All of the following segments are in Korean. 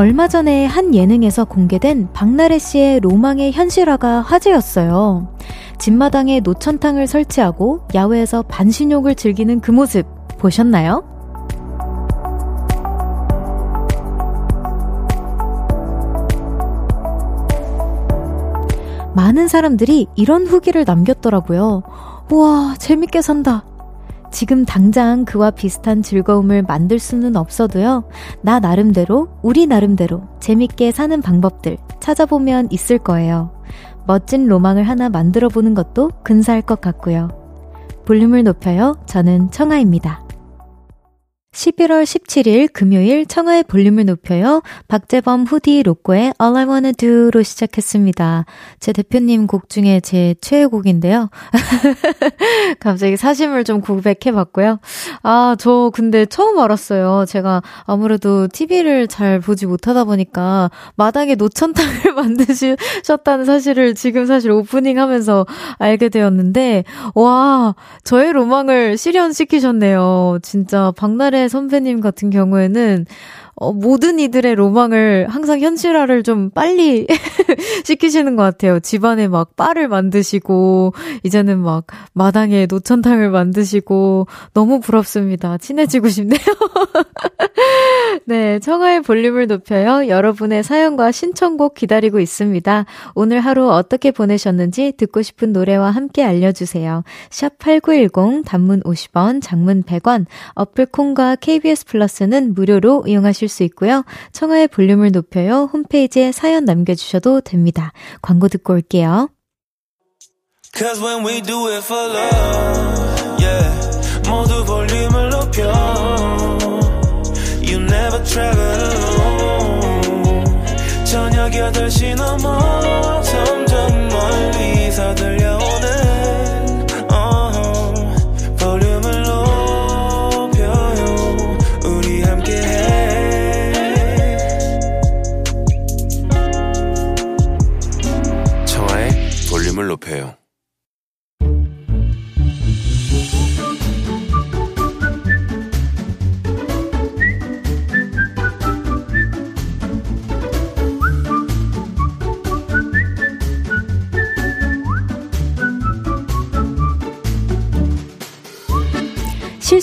얼마 전에 한 예능에서 공개된 박나래 씨의 로망의 현실화가 화제였어요. 집마당에 노천탕을 설치하고 야외에서 반신욕을 즐기는 그 모습 보셨나요? 많은 사람들이 이런 후기를 남겼더라고요. 우와, 재밌게 산다. 지금 당장 그와 비슷한 즐거움을 만들 수는 없어도요, 나 나름대로, 우리 나름대로 재밌게 사는 방법들 찾아보면 있을 거예요. 멋진 로망을 하나 만들어 보는 것도 근사할 것 같고요. 볼륨을 높여요. 저는 청아입니다. 11월 17일 금요일 청하의 볼륨을 높여요. 박재범 후디 로꼬의 All I Wanna Do로 시작했습니다. 제 대표님 곡 중에 제 최애곡인데요. 갑자기 사심을 좀 고백해 봤고요. 아, 저 근데 처음 알았어요. 제가 아무래도 TV를 잘 보지 못하다 보니까 마당에 노천탕을 만드셨다는 사실을 지금 사실 오프닝 하면서 알게 되었는데, 와, 저의 로망을 실현시키셨네요. 진짜 박나래 선배님 같은 경우에는 어, 모든 이들의 로망을 항상 현실화를 좀 빨리 시키시는 것 같아요. 집안에 막 바를 만드시고, 이제는 막 마당에 노천탕을 만드시고, 너무 부럽습니다. 친해지고 싶네요. 네, 청하의 볼륨을 높여요. 여러분의 사연과 신청곡 기다리고 있습니다. 오늘 하루 어떻게 보내셨는지 듣고 싶은 노래와 함께 알려주세요. 샵 8910, 단문 50원, 장문 100원, 어플 콩과 KBS 플러스는 무료로 이용하실 수 있고요. 청하의 볼륨을 높여요. 홈페이지에 사연 남겨주셔도 됩니다. 광고 듣고 올게요. Cause when we do it for love, yeah. 모두 볼륨을 높여. You never travel alone. 저녁 8시 넘어 점점 멀리서 들려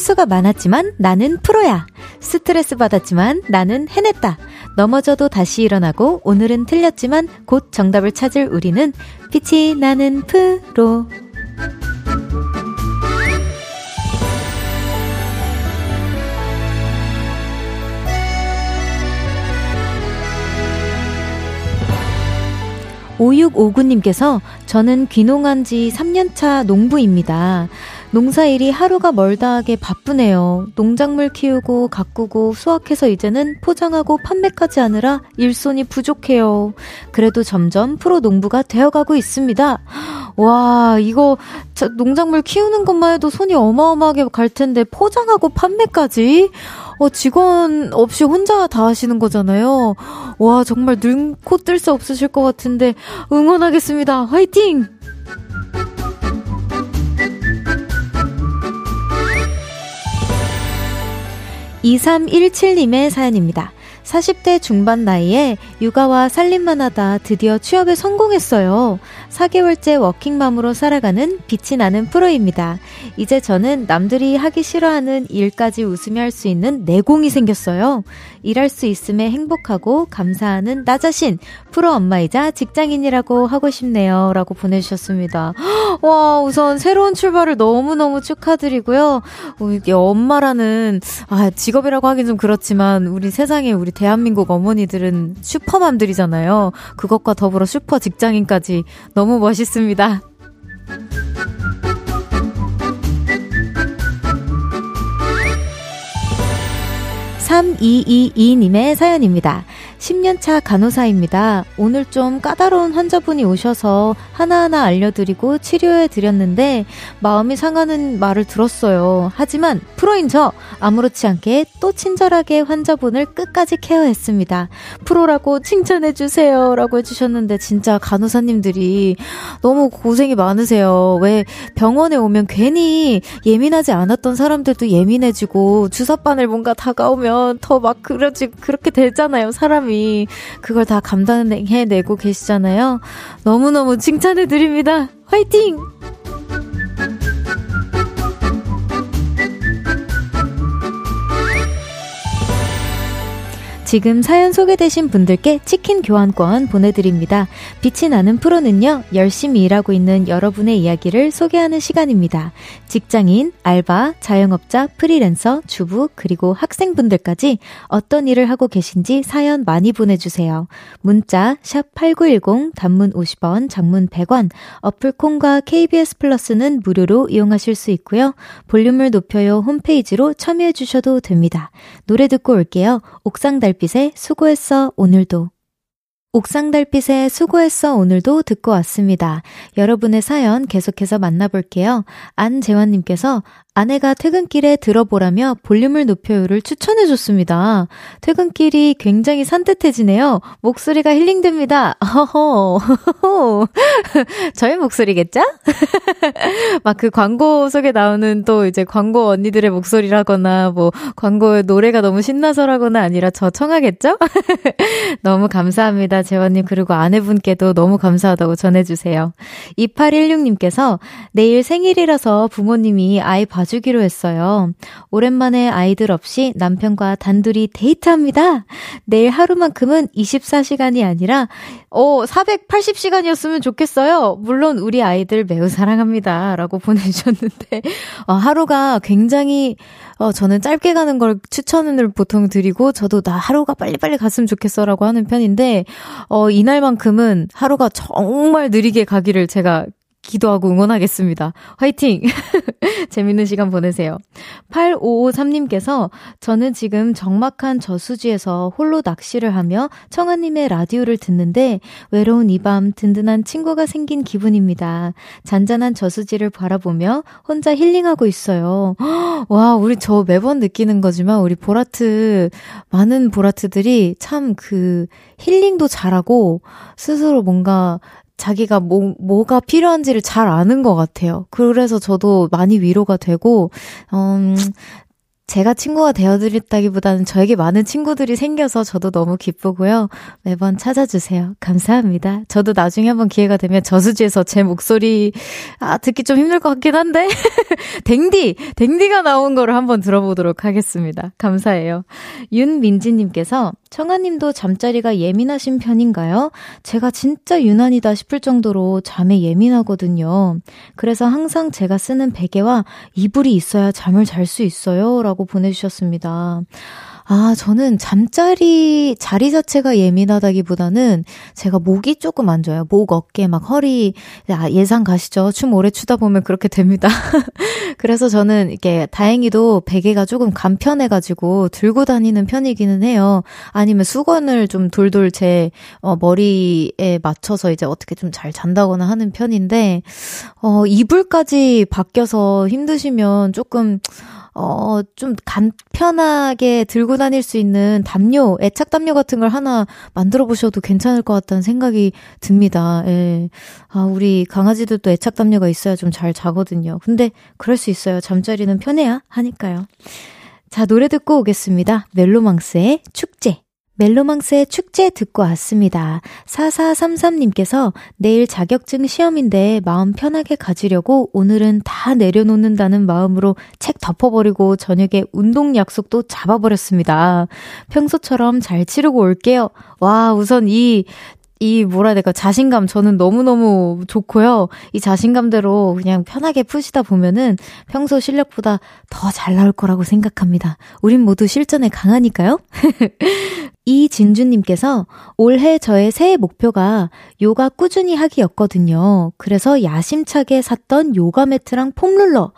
실수가 많았지만 나는 프로야. 스트레스 받았지만 나는 해냈다. 넘어져도 다시 일어나고 오늘은 틀렸지만 곧 정답을 찾을 우리는 빛이 나는 프로. 오육오구님께서 저는 귀농한 지 3년차 농부입니다. 농사일이 하루가 멀다 하게 바쁘네요. 농작물 키우고 가꾸고 수확해서 이제는 포장하고 판매까지 하느라 일손이 부족해요. 그래도 점점 프로 농부가 되어가고 있습니다. 와, 이거 농작물 키우는 것만 해도 손이 어마어마하게 갈 텐데 포장하고 판매까지? 어, 직원 없이 혼자 다 하시는 거잖아요. 와, 정말 눈 코 뜰 수 없으실 것 같은데 응원하겠습니다. 화이팅! 2317님의 사연입니다. 40대 중반 나이에 육아와 살림만 하다 드디어 취업에 성공했어요. 4개월째 워킹맘으로 살아가는 빛이 나는 프로입니다. 이제 저는 남들이 하기 싫어하는 일까지 웃으며 할 수 있는 내공이 생겼어요. 일할 수 있음에 행복하고 감사하는 나 자신, 프로 엄마이자 직장인이라고 하고 싶네요. 라고 보내주셨습니다. 와, 우선 새로운 출발을 너무너무 축하드리고요. 우리 엄마라는, 아, 직업이라고 하긴 좀 그렇지만, 우리 세상에 우리 대한민국 어머니들은 슈퍼맘들이잖아요. 그것과 더불어 슈퍼 직장인까지 너무 멋있습니다. 3222님의 사연입니다. 10년차 간호사입니다. 오늘 좀 까다로운 환자분이 오셔서 하나하나 알려드리고 치료해 드렸는데 마음이 상하는 말을 들었어요. 하지만 프로인 저 아무렇지 않게 또 친절하게 환자분을 끝까지 케어했습니다. 프로라고 칭찬해 주세요. 라고 해주셨는데 진짜 간호사님들이 너무 고생이 많으세요. 왜 병원에 오면 괜히 예민하지 않았던 사람들도 예민해지고 주사바늘 뭔가 다가오면 더 막 그러지 그렇게 되잖아요. 사람이 사람이 그걸 다 감당해내고 계시잖아요. 너무너무 칭찬해드립니다. 화이팅! 지금 사연 소개되신 분들께 치킨 교환권 보내드립니다. 빛이 나는 프로는요, 열심히 일하고 있는 여러분의 이야기를 소개하는 시간입니다. 직장인, 알바, 자영업자, 프리랜서, 주부, 그리고 학생분들까지 어떤 일을 하고 계신지 사연 많이 보내주세요. 문자, 샵8910, 단문 50원, 장문 100원, 어플 콩과 KBS 플러스는 무료로 이용하실 수 있고요. 볼륨을 높여요 홈페이지로 참여해주셔도 됩니다. 노래 듣고 올게요. 옥상 달 달빛의 수고했어 오늘도 옥상 달빛의 수고했어 오늘도 듣고 왔습니다. 여러분의 사연 계속해서 만나볼게요. 안재환님께서 아내가 퇴근길에 들어보라며 볼륨을 높여요를 추천해줬습니다. 퇴근길이 굉장히 산뜻해지네요. 목소리가 힐링됩니다. 허허. 저의 목소리겠죠? 막 그 광고 속에 나오는 또 이제 광고 언니들의 목소리라거나 뭐 광고 노래가 너무 신나서라거나 아니라 저 청하겠죠? 너무 감사합니다. 재원님 그리고 아내분께도 너무 감사하다고 전해주세요. 2816님께서 내일 생일이라서 부모님이 아이 봐 봐주기로 했어요. 오랜만에 아이들 없이 남편과 단둘이 데이트합니다. 내일 하루만큼은 24시간이 아니라, 어, 480시간이었으면 좋겠어요. 물론 우리 아이들 매우 사랑합니다. 라고 보내주셨는데, 어, 하루가 굉장히, 어, 저는 짧게 가는 걸 추천을 보통 드리고, 저도 나 하루가 빨리빨리 갔으면 좋겠어 라고 하는 편인데, 어, 이날만큼은 하루가 정말 느리게 가기를 제가 기도하고 응원하겠습니다. 화이팅! 재밌는 시간 보내세요. 8553님께서 저는 지금 적막한 저수지에서 홀로 낚시를 하며 청아님의 라디오를 듣는데 외로운 이 밤 든든한 친구가 생긴 기분입니다. 잔잔한 저수지를 바라보며 혼자 힐링하고 있어요. 와, 우리 저 매번 느끼는 거지만 우리 보라트, 많은 보라트들이 참 그 힐링도 잘하고 스스로 뭔가 자기가 뭐, 뭐가 필요한지를 잘 아는 것 같아요. 그래서 저도 많이 위로가 되고, 음, 제가 친구가 되어드렸다기보다는 저에게 많은 친구들이 생겨서 저도 너무 기쁘고요. 매번 찾아주세요. 감사합니다. 저도 나중에 한번 기회가 되면 저수지에서 제 목소리, 아, 듣기 좀 힘들 것 같긴 한데. 댕디! 댕디가 나온 거를 한번 들어보도록 하겠습니다. 감사해요. 윤민지님께서 청아님도 잠자리가 예민하신 편인가요? 제가 진짜 유난이다 싶을 정도로 잠에 예민하거든요. 그래서 항상 제가 쓰는 베개와 이불이 있어야 잠을 잘 수 있어요. 라고 보내주셨습니다. 아, 저는 잠자리, 자리 자체가 예민하다기보다는 제가 목이 조금 안 좋아요. 목, 어깨, 막 허리, 아, 예상 가시죠? 춤 오래 추다 보면 그렇게 됩니다. 그래서 저는 이게 다행히도 베개가 조금 간편해가지고 들고 다니는 편이기는 해요. 아니면 수건을 좀 돌돌 제 어, 머리에 맞춰서 이제 어떻게 좀 잘 잔다거나 하는 편인데, 어, 이불까지 바뀌어서 힘드시면 조금, 어, 좀 간편하게 들고 다닐 수 있는 담요, 애착 담요 같은 걸 하나 만들어 보셔도 괜찮을 것 같다는 생각이 듭니다. 예. 아, 우리 강아지들도 애착 담요가 있어야 좀 잘 자거든요. 근데 그럴 수 있어요. 잠자리는 편해야 하니까요. 자, 노래 듣고 오겠습니다. 멜로망스의 축제. 멜로망스의 축제 듣고 왔습니다. 4433님께서 내일 자격증 시험인데 마음 편하게 가지려고 오늘은 다 내려놓는다는 마음으로 책 덮어버리고 저녁에 운동 약속도 잡아버렸습니다. 평소처럼 잘 치르고 올게요. 와, 우선 이, 이 뭐라 해야 될까 자신감 저는 너무너무 좋고요. 이 자신감대로 그냥 편하게 푸시다 보면은 평소 실력보다 더 잘 나올 거라고 생각합니다. 우린 모두 실전에 강하니까요. 이진주님께서 올해 저의 새해 목표가 요가 꾸준히 하기였거든요. 그래서 야심차게 샀던 요가 매트랑 폼룰러.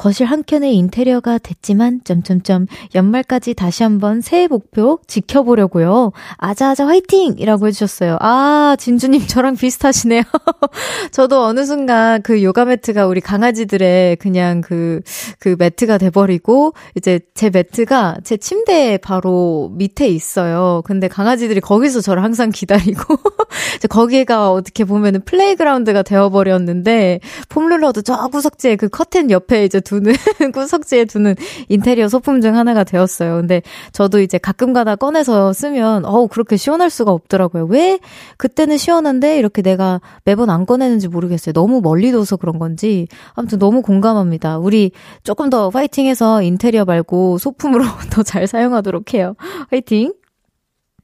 거실 한켠의 인테리어가 됐지만 점점점 연말까지 다시 한번 새해 목표 지켜보려고요. 아자아자 화이팅! 이라고 해주셨어요. 아, 진주님 저랑 비슷하시네요. 저도 어느 순간 그 요가 매트가 우리 강아지들의 그냥 그, 그 매트가 돼버리고 이제 제 매트가 제 침대 바로 밑에 있어요. 근데 강아지들이 거기서 저를 항상 기다리고 거기가 어떻게 보면은 playground가 되어버렸는데 foam roller도 저 구석지에 그 커튼 옆에 이제 두는, 구석지에 두는 인테리어 소품 중 하나가 되었어요. 근데 저도 이제 가끔 가다 꺼내서 쓰면, 어우, 그렇게 시원할 수가 없더라고요. 왜 그때는 시원한데 이렇게 내가 매번 안 꺼내는지 모르겠어요. 너무 멀리 둬서 그런 건지. 아무튼 너무 공감합니다. 우리 조금 더 파이팅 해서 인테리어 말고 소품으로 더 잘 사용하도록 해요. 화이팅!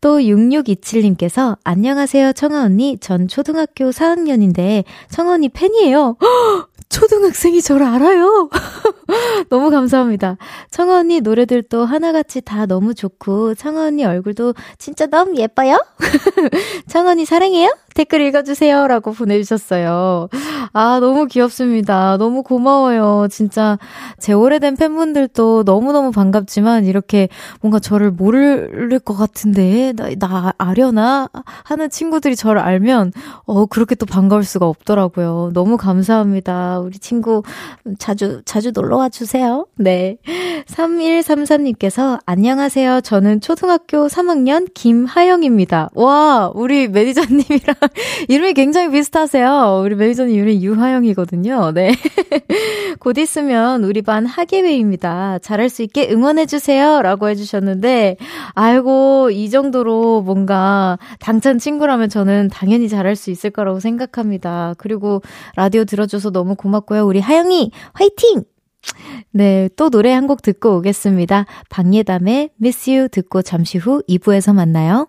또 6627님께서 안녕하세요 청아 언니 전 초등학교 4학년인데 청아 언니 팬이에요. 초등학생이 저를 알아요. 너무 감사합니다. 청아 언니 노래들도 하나같이 다 너무 좋고 청아 언니 얼굴도 진짜 너무 예뻐요. 청아 언니 사랑해요. 댓글 읽어주세요. 라고 보내주셨어요. 아, 너무 귀엽습니다. 너무 고마워요. 진짜 제 오래된 팬분들도 너무너무 반갑지만 이렇게 뭔가 저를 모를 것 같은데, 나, 나 아려나? 하는 친구들이 저를 알면, 어, 그렇게 또 반가울 수가 없더라고요. 너무 감사합니다. 우리 친구 자주, 자주 놀러 와 주세요. 네. 3133님께서 안녕하세요. 저는 초등학교 3학년 김하영입니다. 와, 우리 매니저님이랑 이름이 굉장히 비슷하세요. 우리 매니저님 이름이 유하영이거든요. 네. 곧 있으면 우리 반 학예회입니다. 잘할 수 있게 응원해주세요. 라고 해주셨는데, 아이고, 이 정도로 뭔가 당찬 친구라면 저는 당연히 잘할 수 있을 거라고 생각합니다. 그리고 라디오 들어줘서 너무 고맙고요. 우리 하영이, 화이팅! 네, 또 노래 한 곡 듣고 오겠습니다. 박예담의 Miss You 듣고 잠시 후 2부에서 만나요.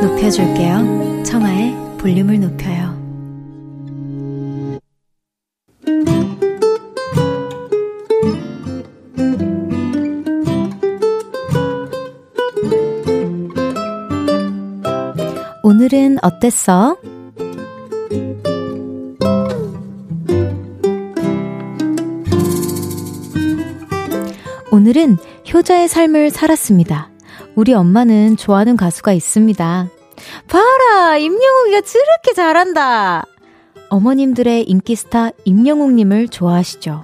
높여줄게요. 청하의 볼륨을 높여요. 오늘은 어땠어? 오늘은 효자의 삶을 살았습니다. 우리 엄마는 좋아하는 가수가 있습니다. 봐라! 임영웅이가 저렇게 잘한다! 어머님들의 인기 스타 임영웅님을 좋아하시죠.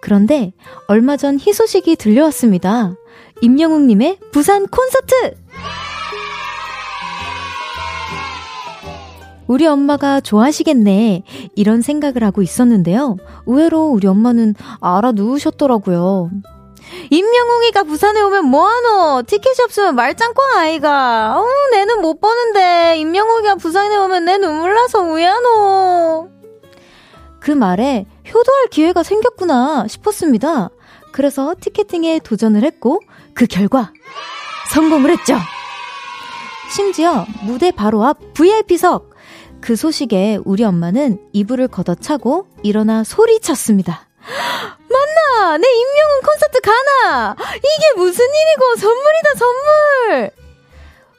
그런데 얼마 전 희소식이 들려왔습니다. 임영웅님의 부산 콘서트! 우리 엄마가 좋아하시겠네. 이런 생각을 하고 있었는데요. 의외로 우리 엄마는 알아누우셨더라고요. 임명웅이가 부산에 오면 뭐하노? 티켓이 없으면 말짱꽝 아이가. 어, 내는 못 보는데 임명웅이가 부산에 오면 내 눈물 나서 우야노. 그 말에 효도할 기회가 생겼구나 싶었습니다. 그래서 티켓팅에 도전을 했고 그 결과 성공을 했죠. 심지어 무대 바로 앞 VIP석 그 소식에 우리 엄마는 이불을 걷어차고 일어나 소리쳤습니다. 맞나? 내 임명훈 콘서트 가나? 이게 무슨 일이고 선물이다 선물!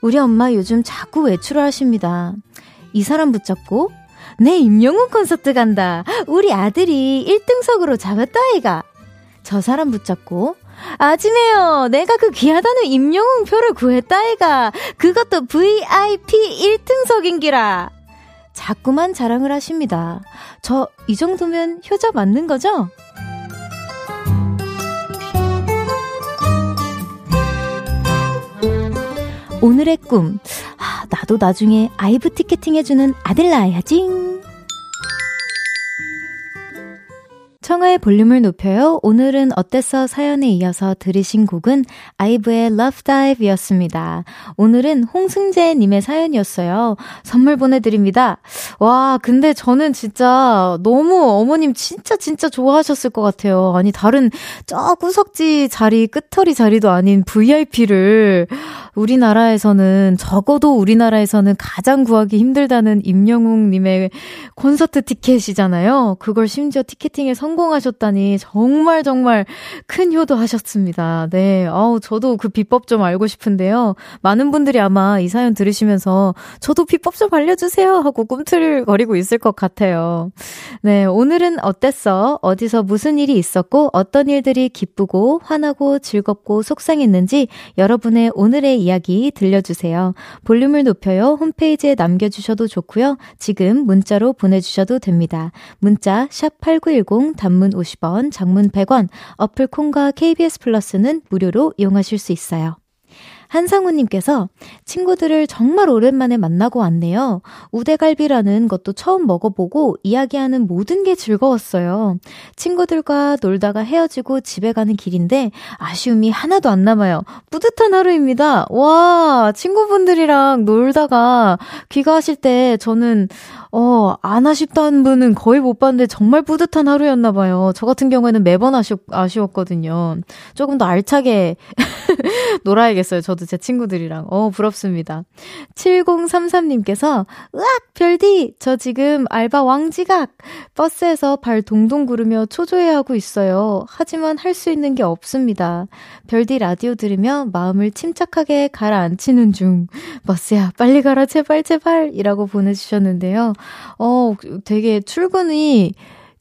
우리 엄마 요즘 자꾸 외출을 하십니다. 이 사람 붙잡고 내 임영웅 콘서트 간다. 우리 아들이 1등석으로 잡았다 아이가. 저 사람 붙잡고 아지매요. 내가 그 귀하다는 임영웅 표를 구했다 아이가. 그것도 VIP 1등석인기라. 자꾸만 자랑을 하십니다. 저 이 정도면 효자 맞는 거죠? 오늘의 꿈. 아, 나도 나중에 아이브 티켓팅 해주는 아들 낳아야지. 청하의 볼륨을 높여요. 오늘은 어땠어 사연에 이어서 들으신 곡은 아이브의 Love Dive 였습니다. 오늘은 홍승재님의 사연이었어요. 선물 보내드립니다. 와, 근데 저는 진짜 너무 어머님 진짜 진짜 좋아하셨을 것 같아요. 아니, 다른 저 구석지 자리, 끝터리 자리도 아닌 VIP를 우리나라에서는, 적어도 우리나라에서는 가장 구하기 힘들다는 임영웅 님의 콘서트 티켓이잖아요. 그걸 심지어 티켓팅에 성공하셨다니 정말 정말 큰 효도하셨습니다. 네. 어우, 저도 그 비법 좀 알고 싶은데요. 많은 분들이 아마 이 사연 들으시면서 저도 비법 좀 알려 주세요 하고 꿈틀거리고 있을 것 같아요. 네. 오늘은 어땠어? 어디서 무슨 일이 있었고, 어떤 일들이 기쁘고, 화나고, 즐겁고, 속상했는지 여러분의 오늘의 이야기 들려주세요. 볼륨을 높여요. 홈페이지에 남겨주셔도 좋고요. 지금 문자로 보내주셔도 됩니다. 문자 샵8910 단문 50원, 장문 100원, 어플 콩과 KBS 플러스는 무료로 이용하실 수 있어요. 한상우님께서 친구들을 정말 오랜만에 만나고 왔네요. 우대갈비라는 것도 처음 먹어보고 이야기하는 모든 게 즐거웠어요. 친구들과 놀다가 헤어지고 집에 가는 길인데 아쉬움이 하나도 안 남아요. 뿌듯한 하루입니다. 와, 친구분들이랑 놀다가 귀가하실 때 저는 어, 안 아쉽다는 분은 거의 못 봤는데 정말 뿌듯한 하루였나 봐요. 저 같은 경우에는 매번 아쉬, 아쉬웠거든요. 조금 더 알차게 놀아야겠어요. 저도 제 친구들이랑. 어, 부럽습니다. 7033님께서, 으악! 별디! 저 지금 알바 왕지각! 버스에서 발 동동 구르며 초조해하고 있어요. 하지만 할 수 있는 게 없습니다. 별디 라디오 들으며 마음을 침착하게 가라앉히는 중. 버스야, 빨리 가라, 제발, 제발! 이라고 보내주셨는데요. 어, 되게 출근이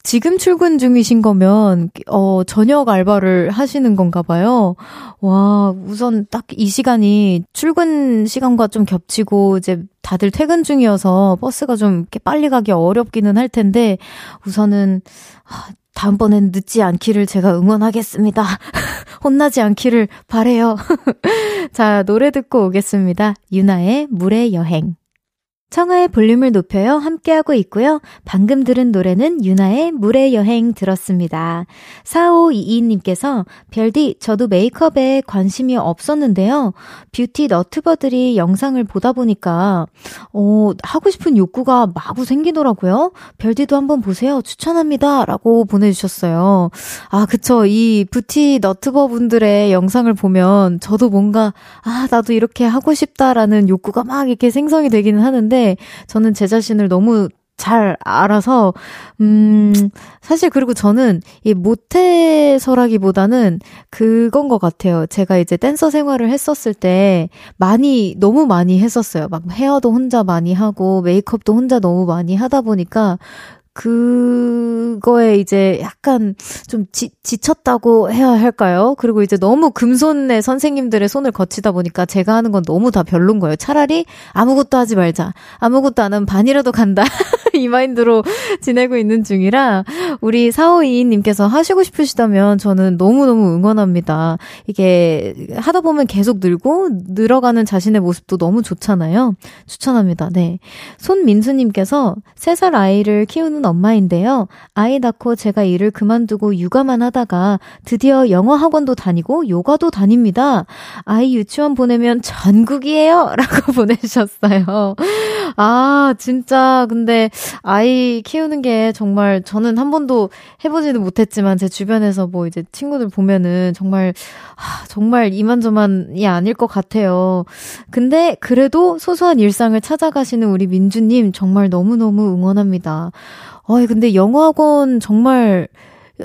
지금 출근 중이신 거면, 어, 저녁 알바를 하시는 건가 봐요. 와, 우선 딱 이 시간이 출근 시간과 좀 겹치고, 이제 다들 퇴근 중이어서 버스가 좀 이렇게 빨리 가기 어렵기는 할 텐데, 우선은, 다음번엔 늦지 않기를 제가 응원하겠습니다. 혼나지 않기를 바래요. 자, 노래 듣고 오겠습니다. 유나의 물의 여행. 청하의 볼륨을 높여요. 함께하고 있고요. 방금 들은 노래는 유나의 물의 여행 들었습니다. 4522님께서 별디, 저도 메이크업에 관심이 없었는데요. 뷰티 너튜버들이 영상을 보다 보니까, 어, 하고 싶은 욕구가 마구 생기더라고요. 별디도 한번 보세요. 추천합니다. 라고 보내주셨어요. 아, 그쵸. 이 뷰티 너튜버 분들의 영상을 보면 저도 뭔가, 아, 나도 이렇게 하고 싶다라는 욕구가 막 이렇게 생성이 되기는 하는데, 저는 제 자신을 너무 잘 알아서, 음, 사실 그리고 저는 이 못해서라기보다는 그건 것 같아요. 제가 이제 댄서 생활을 했었을 때 많이, 너무 많이 했었어요. 막 헤어도 혼자 많이 하고 메이크업도 혼자 너무 많이 하다 보니까 그거에 이제 약간 좀 지, 지쳤다고 해야 할까요? 그리고 이제 너무 금손의 선생님들의 손을 거치다 보니까 제가 하는 건 너무 다 별론 거예요. 차라리 아무것도 하지 말자. 아무것도 안 하면 반이라도 간다. 이 마인드로 지내고 있는 중이라 우리 4522님께서 하시고 싶으시다면 저는 너무너무 응원합니다. 이게 하다 보면 계속 늘고 늘어가는 자신의 모습도 너무 좋잖아요. 추천합니다. 네. 손민수님께서 3살 아이를 키우는 엄마인데요. 아이 낳고 제가 일을 그만두고 육아만 하다가 드디어 영어 학원도 다니고 요가도 다닙니다. 아이 유치원 보내면 전국이에요. 라고 보내셨어요. 아, 진짜, 근데 아이 키우는 게 정말 저는 한 번도 해보지는 못했지만 제 주변에서 뭐 이제 친구들 보면은 정말, 아, 정말 이만저만이 아닐 것 같아요. 근데 그래도 소소한 일상을 찾아가시는 우리 민주님 정말 너무너무 응원합니다. 어이, 근데 영어학원 정말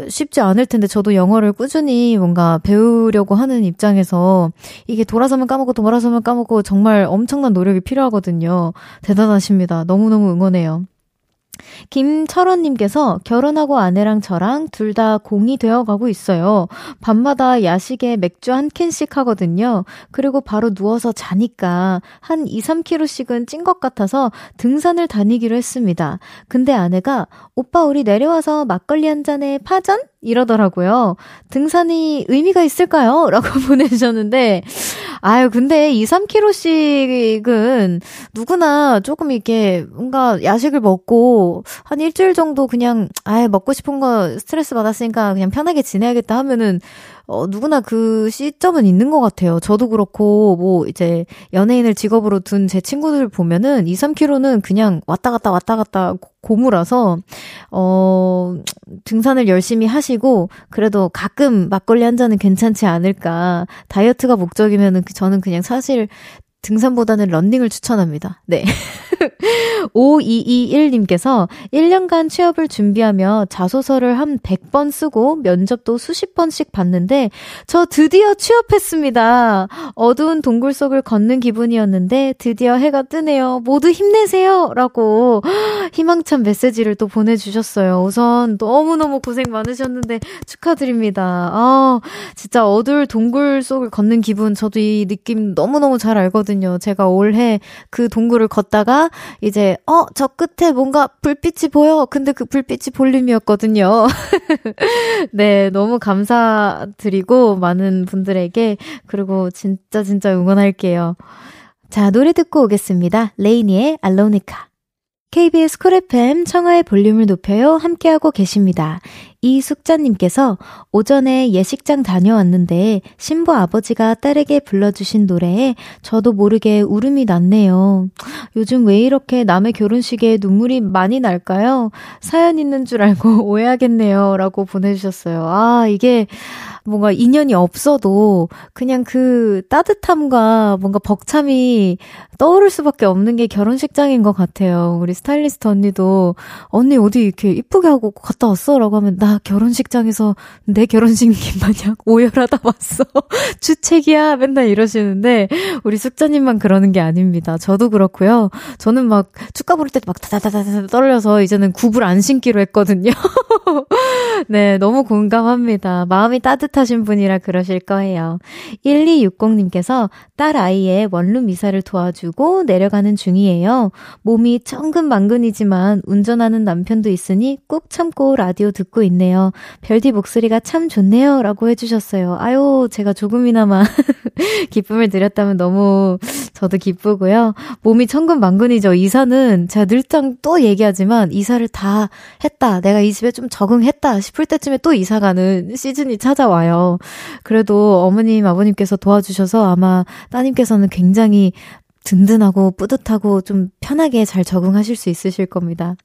쉽지 않을 텐데 저도 영어를 꾸준히 뭔가 배우려고 하는 입장에서 이게 돌아서면 까먹고 돌아서면 까먹고 정말 엄청난 노력이 필요하거든요. 대단하십니다. 너무너무 응원해요. 김철원님께서 결혼하고 아내랑 저랑 둘 다 공이 되어 가고 있어요. 밤마다 야식에 맥주 한 캔씩 하거든요. 그리고 바로 누워서 자니까 한 2, 3kg씩은 찐 것 같아서 등산을 다니기로 했습니다. 근데 아내가 오빠 우리 내려와서 막걸리 한 잔에 파전? 이러더라고요. 등산이 의미가 있을까요? 라고 보내주셨는데, 아유, 근데 2, 3kg씩은 누구나 조금 이렇게 뭔가 야식을 먹고 한 일주일 정도 그냥, 아예 먹고 싶은 거 스트레스 받았으니까 그냥 편하게 지내야겠다 하면은 어, 누구나 그 시점은 있는 것 같아요. 저도 그렇고, 뭐, 이제, 연예인을 직업으로 둔 제 친구들 보면은 2, 3kg는 그냥 왔다 갔다 왔다 갔다 고무라서, 어, 등산을 열심히 하시고, 그래도 가끔 막걸리 한 잔은 괜찮지 않을까. 다이어트가 목적이면은 저는 그냥 사실 등산보다는 런닝을 추천합니다. 네. 5221님께서 1년간 취업을 준비하며 자소서를 한 100번 쓰고 면접도 수십 번씩 봤는데 저 드디어 취업했습니다. 어두운 동굴 속을 걷는 기분이었는데 드디어 해가 뜨네요. 모두 힘내세요. 라고 희망찬 메시지를 또 보내주셨어요. 우선 너무너무 고생 많으셨는데 축하드립니다. 아, 진짜 어두울 동굴 속을 걷는 기분 저도 이 느낌 너무너무 잘 알거든요. 제가 올해 그 동굴을 걷다가 이제, 어, 저 끝에 뭔가 불빛이 보여. 근데 그 불빛이 볼륨이었거든요. 네, 너무 감사드리고, 많은 분들에게. 그리고 진짜 진짜 응원할게요. 자, 노래 듣고 오겠습니다. LANY의 Alonica. KBS 쿨 FM 청하의 볼륨을 높여요. 함께하고 계십니다. 이숙자님께서 오전에 예식장 다녀왔는데 신부 아버지가 딸에게 불러주신 노래에 저도 모르게 울음이 났네요. 요즘 왜 이렇게 남의 결혼식에 눈물이 많이 날까요? 사연 있는 줄 알고 오해하겠네요. 라고 보내주셨어요. 아, 이게 뭔가 인연이 없어도 그냥 그 따뜻함과 뭔가 벅참이 떠오를 수밖에 없는 게 결혼식장인 것 같아요. 우리 스타일리스트 언니도 언니 어디 이렇게 이쁘게 하고 갔다 왔어? 라고 하면 나 결혼식장에서 내 결혼식 마냥 오열하다 왔어. 주책이야. 맨날 이러시는데 우리 숙자님만 그러는 게 아닙니다. 저도 그렇고요. 저는 막 축가 부를 때 막 다다다다다 떨려서 이제는 굽을 안 신기로 했거든요. 네, 너무 공감합니다. 마음이 따뜻 하신 분이라 그러실 거예요. 1260님께서 딸 아이의 원룸 이사를 도와주고 내려가는 중이에요. 몸이 천근만근이지만 운전하는 남편도 있으니 꾹 참고 라디오 듣고 있네요. 별디 목소리가 참 좋네요. 라고 해주셨어요. 아유, 제가 조금이나마 기쁨을 드렸다면 너무 저도 기쁘고요. 몸이 천근만근이죠. 이사는 제가 늘상 또 얘기하지만 이사를 다 했다. 내가 이 집에 좀 적응했다 싶을 때쯤에 또 이사 가는 시즌이 찾아와요. 그래도 어머님, 아버님께서 도와주셔서 아마 따님께서는 굉장히 든든하고 뿌듯하고 좀 편하게 잘 적응하실 수 있으실 겁니다.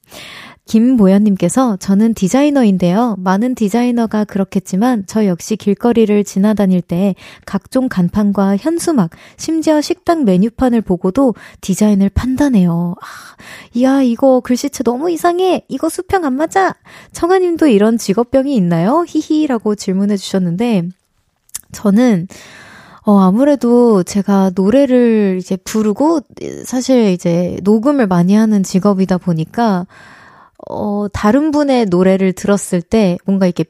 김보현님께서 저는 디자이너인데요. 많은 디자이너가 그렇겠지만 저 역시 길거리를 지나다닐 때 각종 간판과 현수막, 심지어 식당 메뉴판을 보고도 디자인을 판단해요. 아, 이야, 이거 글씨체 너무 이상해. 이거 수평 안 맞아. 청아님도 이런 직업병이 있나요? 히히라고 질문해 주셨는데 저는 어, 아무래도 제가 노래를 이제 부르고, 사실 이제 녹음을 많이 하는 직업이다 보니까, 어, 다른 분의 노래를 들었을 때 뭔가 이렇게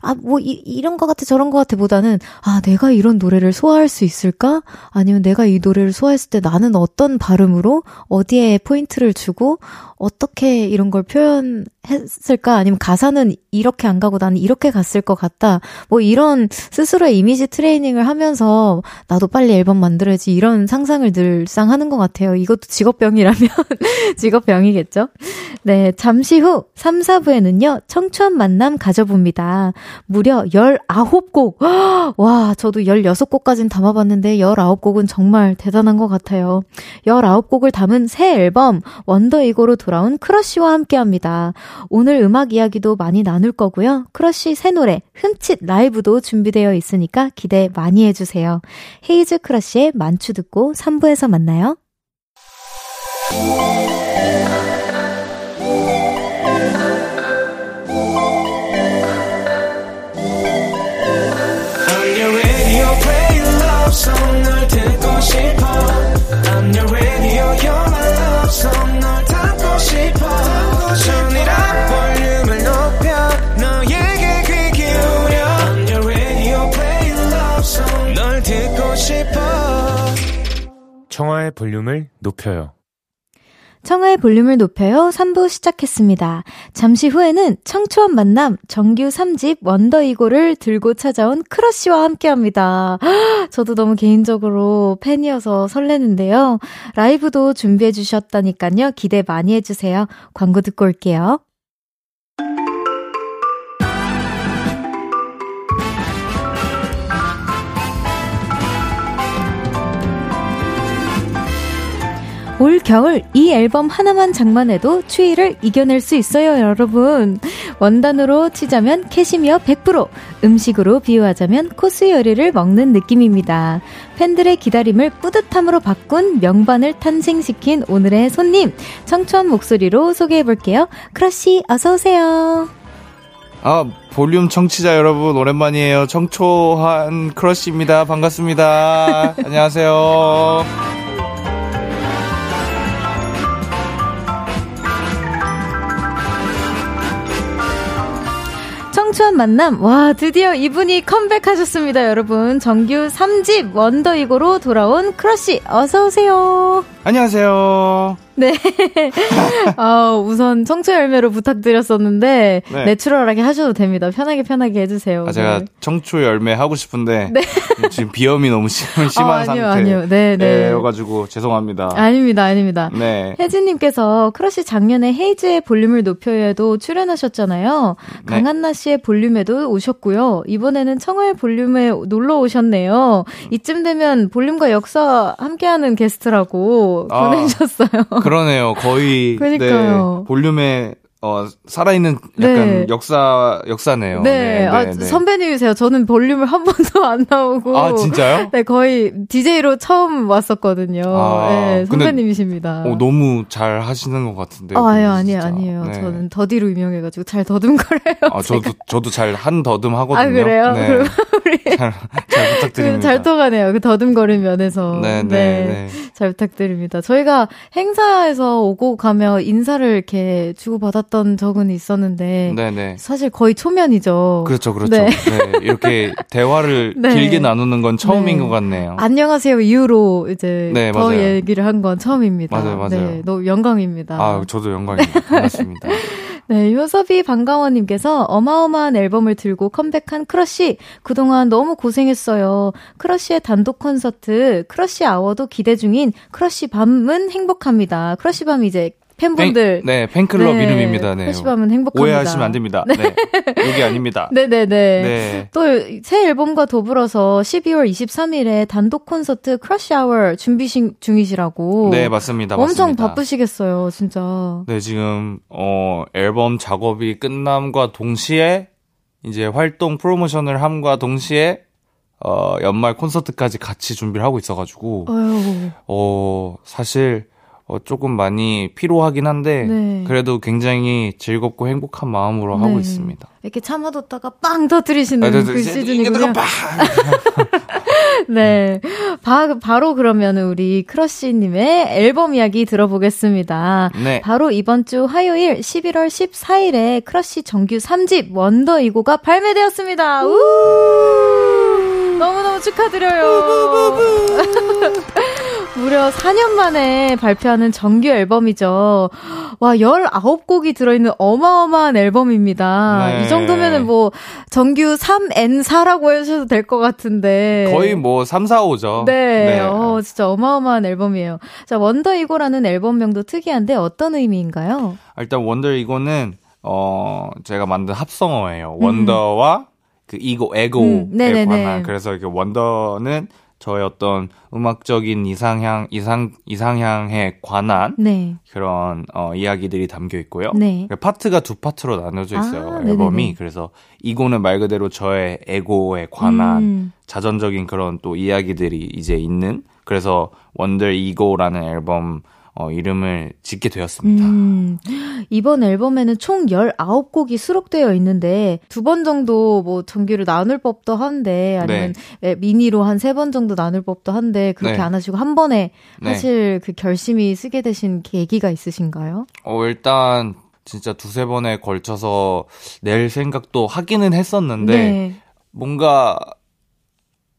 아, 뭐, 이, 이런 거 같아, 저런 거 같아 보다는, 아, 내가 이런 노래를 소화할 수 있을까? 아니면 내가 이 노래를 소화했을 때 나는 어떤 발음으로, 어디에 포인트를 주고, 어떻게 이런 걸 표현했을까? 아니면 가사는 이렇게 안 가고 나는 이렇게 갔을 것 같다. 뭐 이런 스스로의 이미지 트레이닝을 하면서 나도 빨리 앨범 만들어야지 이런 상상을 늘상 하는 것 같아요. 이것도 직업병이라면 직업병이겠죠? 네, 잠시 후 3, 4부에는요, 청초한 만남 가져봅니다. 무려 19곡! 와, 저도 16곡까진 담아봤는데 19곡은 정말 대단한 것 같아요. 19곡을 담은 새 앨범, wonderego로 돌아온 크러쉬와 함께 합니다. 오늘 음악 이야기도 많이 나눌 거고요. 크러쉬 새 노래, 흠칫 라이브도 준비되어 있으니까 기대 많이 해주세요. 헤이즈 크러쉬의 만추 듣고 3부에서 만나요. 청하의 볼륨을 높여요. 청하의 볼륨을 높여요. 3부 시작했습니다. 잠시 후에는 청초한 만남 정규 3집 원더이고를 들고 찾아온 크러쉬와 함께 합니다. 저도 너무 개인적으로 팬이어서 설레는데요. 라이브도 준비해 주셨다니까요. 기대 많이 해주세요. 광고 듣고 올게요. 겨울 이 앨범 하나만 장만해도 추위를 이겨낼 수 있어요, 여러분. 원단으로 치자면 캐시미어 100%, 음식으로 비유하자면 코스 요리를 먹는 느낌입니다. 팬들의 기다림을 뿌듯함으로 바꾼 명반을 탄생시킨 오늘의 손님, 청초한 목소리로 소개해볼게요. 크러쉬, 어서오세요. 아, 볼륨 청취자 여러분, 오랜만이에요. 청초한 크러쉬입니다. 반갑습니다. 안녕하세요. 청초한 만남. 와, 드디어 이분이 컴백하셨습니다, 여러분. 정규 3집 wonderego로 돌아온 크러쉬. 어서오세요. 안녕하세요. 네. 어, 우선 청초 열매로 부탁드렸었는데 네. natural하게 하셔도 됩니다. 편하게 편하게 해주세요. 아, 제가 네. 청초 열매 하고 싶은데 네. 지금 비염이 너무 심, 심한 어, 아니요, 상태. 아니요, 네, 네. 여가지고 죄송합니다. 아닙니다, 아닙니다. 네. 혜진님께서 크러쉬 작년에 헤이즈의 볼륨을 높여요에도 출연하셨잖아요. 네. 강한나 씨의 볼륨에도 오셨고요. 이번에는 청하의 볼륨에 놀러 오셨네요. 이쯤 되면 볼륨과 역사 함께하는 게스트라고 아. 보내주셨어요. 그러네요. 거의 그러니까요. 네, 볼륨에 어, 살아있는 약간 네. 역사, 역사네요. 네. 네, 아, 네, 네. 선배님이세요. 저는 볼륨을 한 번도 안 나오고. 아, 진짜요? 네, 거의 DJ로 처음 왔었거든요. 아, 네, 선배님이십니다. 근데, 어, 너무 잘 하시는 것 같은데. 아, 아니요, 아니에요, 아니에요. 네. 저는 더디로 유명해가지고 잘 더듬거려요. 아, 저도, 저도 잘 한 더듬 하거든요. 아, 그래요? 네. 그럼 우리. 잘, 잘 부탁드립니다. 잘 통하네요. 그 더듬거린 면에서. 네, 네, 네. 잘 부탁드립니다. 저희가 행사에서 오고 가며 인사를 이렇게 주고받았던 있었던 적은 있었는데 네네. 사실 거의 초면이죠. 그렇죠, 그렇죠. 네. 네. 이렇게 대화를 네. 길게 나누는 건 처음인 네. 것 같네요. 안녕하세요 이후로 이제 네, 더 맞아요. 얘기를 한 건 처음입니다. 맞아요, 맞아요. 네, 너무 영광입니다. 아, 저도 영광입니다. 반갑습니다. 네, 효섭이 반가워님께서 어마어마한 앨범을 들고 컴백한 크러쉬. 그동안 너무 고생했어요. 크러쉬의 단독 콘서트, Crush Hour도 기대 중인 크러쉬 밤은 행복합니다. 크러쉬 밤 이제 팬분들. 팬, 네, 팬클럽 네, 이름입니다. 네. 쉬밤은 행복합니다. 오해하시면 안 됩니다. 네. 네. 여기 아닙니다. 네네네. 네. 또새 앨범과 더불어서 12월 23일에 단독 콘서트 Crush Hour 준비 중이시라고. 네, 맞습니다. 엄청 맞습니다. 바쁘시겠어요, 진짜. 네, 지금, 어, 앨범 작업이 끝남과 동시에 이제 활동 프로모션을 함과 동시에 어, 연말 콘서트까지 같이 준비를 하고 있어가지고, 어휴. 어, 사실, 어, 조금 많이 피로하긴 한데 네. 그래도 굉장히 즐겁고 행복한 마음으로 네. 하고 있습니다. 이렇게 참아뒀다가 빵 터뜨리시는 아, 네, 네, 그 시즌이군요. 네. 바, 바로 그러면 우리 크러쉬님의 앨범 이야기 들어보겠습니다. 네. 바로 이번 주 화요일 11월 14일에 크러쉬 정규 3집 wonderego가 발매되었습니다. 우! 너무너무 축하드려요. 무려 4년 만에 발표하는 정규 앨범이죠. 와, 19곡이 들어있는 어마어마한 앨범입니다. 네. 이 정도면은 뭐, 정규 3N4라고 해주셔도 될 것 같은데. 거의 뭐, 3, 4, 5죠. 네. 네. 어, 진짜 어마어마한 앨범이에요. 자, 원더 이고라는 앨범명도 특이한데 어떤 의미인가요? 일단 원더 이고는, 어, 제가 만든 합성어예요. 원더와 음. 그 이고, 에고에 음, 관한. 그래서 이렇게 원더는 저의 어떤 음악적인 이상향 이상 이상향에 관한 네. 그런 어, 이야기들이 담겨 있고요. 네. 파트가 두 파트로 나눠져 있어요. 아, 앨범이 네네네. 그래서 이고는 말 그대로 저의 에고에 관한 음. 자전적인 그런 또 이야기들이 이제 있는 그래서 원더 이고라는 앨범 어, 이름을 짓게 되었습니다. 음, 이번 앨범에는 총 19곡이 수록되어 있는데 두 번 정도 뭐 정규를 나눌 법도 한데 아니면 네. 미니로 한 세 번 정도 나눌 법도 한데 그렇게 네. 안 하시고 한 번에 네. 하실 그 결심이 쓰게 되신 계기가 있으신가요? 어, 일단 진짜 두세 번에 걸쳐서 낼 생각도 하기는 했었는데 네. 뭔가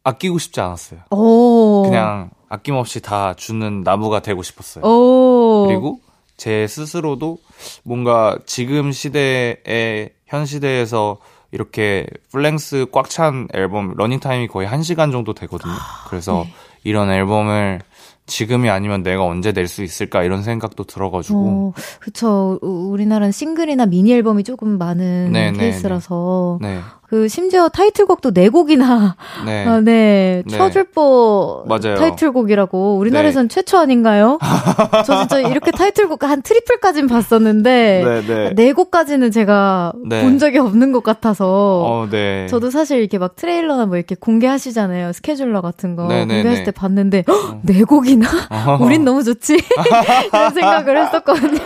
아끼고 싶지 않았어요. 오. 그냥 아낌없이 다 주는 나무가 되고 싶었어요. 오. 그리고 제 스스로도 뭔가 지금 시대의 현 시대에서 이렇게 full-length 꽉 찬 앨범 러닝 타임이 거의 1시간 정도 되거든요. 그래서 네. 이런 앨범을 지금이 아니면 내가 언제 낼 수 있을까 이런 생각도 들어가지고. 어, 그쵸. 우리나라는 싱글이나 미니 앨범이 조금 많은 네네, 네, 케이스라서. 네. 그 심지어 타이틀곡도 네 곡이나 네, 아, 네. 네. quadruple 타이틀곡이라고 우리나라에선 네. 최초 아닌가요? 저 진짜 이렇게 타이틀곡 한 triple까진 봤었는데 네, 네. 네 곡까지는 제가 네. 본 적이 없는 것 같아서 어, 네. 저도 사실 이렇게 막 트레일러나 뭐 이렇게 공개하시잖아요 scheduler 같은 거 공개했을 때 봤는데 어. 네 곡이나 우린 너무 좋지 이런 생각을 했었거든요.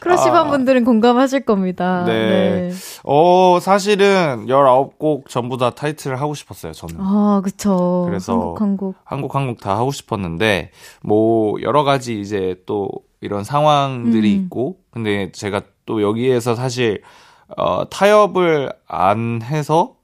크러쉬반 아. 분들은 공감하실 겁니다. 네. 어 사실은 19곡 전부 다 타이틀을 하고 싶었어요, 저는. 아, 그쵸. 그래서 한국 한곡 한국 한곡 다 하고 싶었는데 뭐 여러 가지 이제 또 이런 상황들이 음. 있고 근데 제가 또 여기에서 사실 어 타협을 안 해서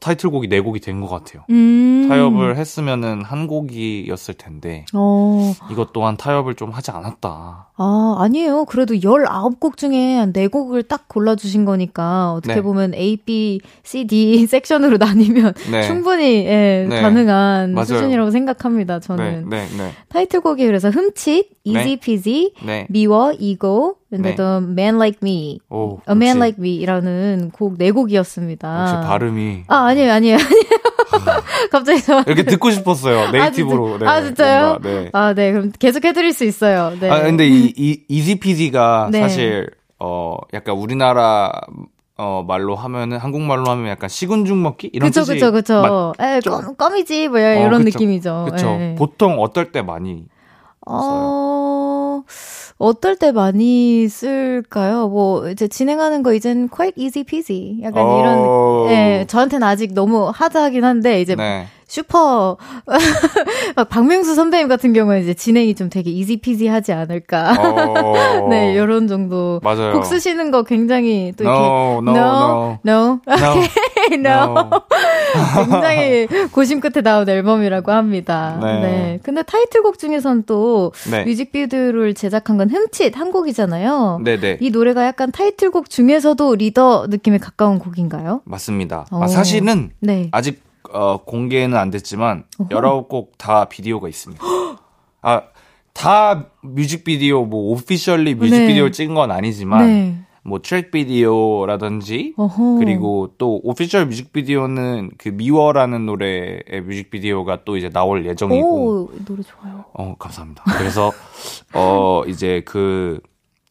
타이틀곡이 네 곡이 된 것 같아요. 음. 타협을 했으면은 한 곡이었을 텐데 어. 이것 또한 타협을 좀 하지 않았다. 아 아니에요. 그래도 19곡 중에 한 4곡을 딱 골라주신 거니까 어떻게 네. 보면 A, B, C, D 섹션으로 나뉘면 네. 충분히 예, 네. 가능한 맞아요. 수준이라고 생각합니다. 저는 네, 네, 네. 타이틀곡이 그래서 흠칫, Easy Peasy, 미워, 이고 근데 또 Man Like Me, 오, A Man Like Me이라는 곡 네 곡이었습니다. 혹시 발음이 아 아니에요 아니에요 아니에요. 갑자기 저 이렇게 듣고 싶었어요 네이티브로. 아, 네, 아 진짜요? 네. 아 네. 그럼 계속 해드릴 수 있어요. 네. 아 근데 이, 이 이지피디가 네. 사실 어 약간 우리나라 어 말로 하면은 한국말로 하면 약간 식은 죽 먹기 이런 그쵸, 뜻이 그쵸 그쵸 에 껌, 껌이지 뭐 이런 어, 느낌이죠. 그쵸. 에. 보통 어떨 때 많이 어. 어떨 때 많이 쓸까요? 뭐 이제 진행하는 거 이젠 quite easy peasy 약간 어... 이런 예, 저한테는 아직 너무 하드하긴 한데 이제 네. 슈퍼 막 박명수 선배님 같은 경우는 이제 진행이 좀 되게 이지피지하지 않을까. 어... 네, 이런 정도. 맞아요. 곡 쓰시는 거 굉장히 또 이렇게 no, no, no, no, no, no. 굉장히 고심 끝에 나온 앨범이라고 합니다. 네. 네. 근데 타이틀곡 중에선 또 네. 뮤직비디오를 제작한 건 흠칫 한 곡이잖아요. 네네. 네. 이 노래가 약간 타이틀곡 중에서도 리더 느낌에 가까운 곡인가요? 맞습니다. 아, 사실은 네. 아직 어, 공개는 안 됐지만 여러 곡 다 비디오가 있습니다. 아, 다 뮤직비디오 뭐 오피셜리 뮤직비디오를 네. 찍은 건 아니지만 네. 뭐 트랙 비디오라든지 어허. 그리고 또 오피셜 뮤직비디오는 그 미워라는 노래의 뮤직비디오가 또 이제 나올 예정이고 오, 노래 좋아요. 어, 감사합니다. 그래서 어 이제 그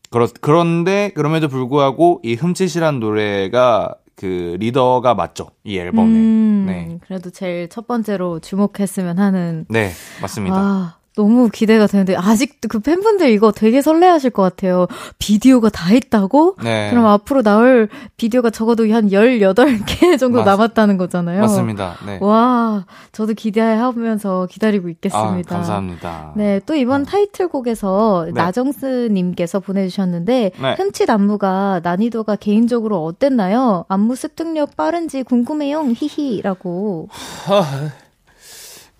그렇 그런데 그럼에도 불구하고 이 흠칫이란 노래가 그 리더가 맞죠 이 앨범에. 음, 네. 그래도 제일 첫 번째로 주목했으면 하는. 네 맞습니다. 아, 너무 기대가 되는데 아직도 그 팬분들 이거 되게 설레하실 것 같아요. 비디오가 다 있다고? 네. 그럼 앞으로 나올 비디오가 적어도 한 18개 정도 맞, 남았다는 거잖아요. 맞습니다. 네. 와, 저도 기대하면서 기다리고 있겠습니다. 아, 감사합니다. 네, 또 이번 어. 타이틀곡에서 네. 나정스 님께서 보내 주셨는데 네. 흠칫 안무가 난이도가 개인적으로 어땠나요? 안무 습득력 빠른지 궁금해요. 히히라고.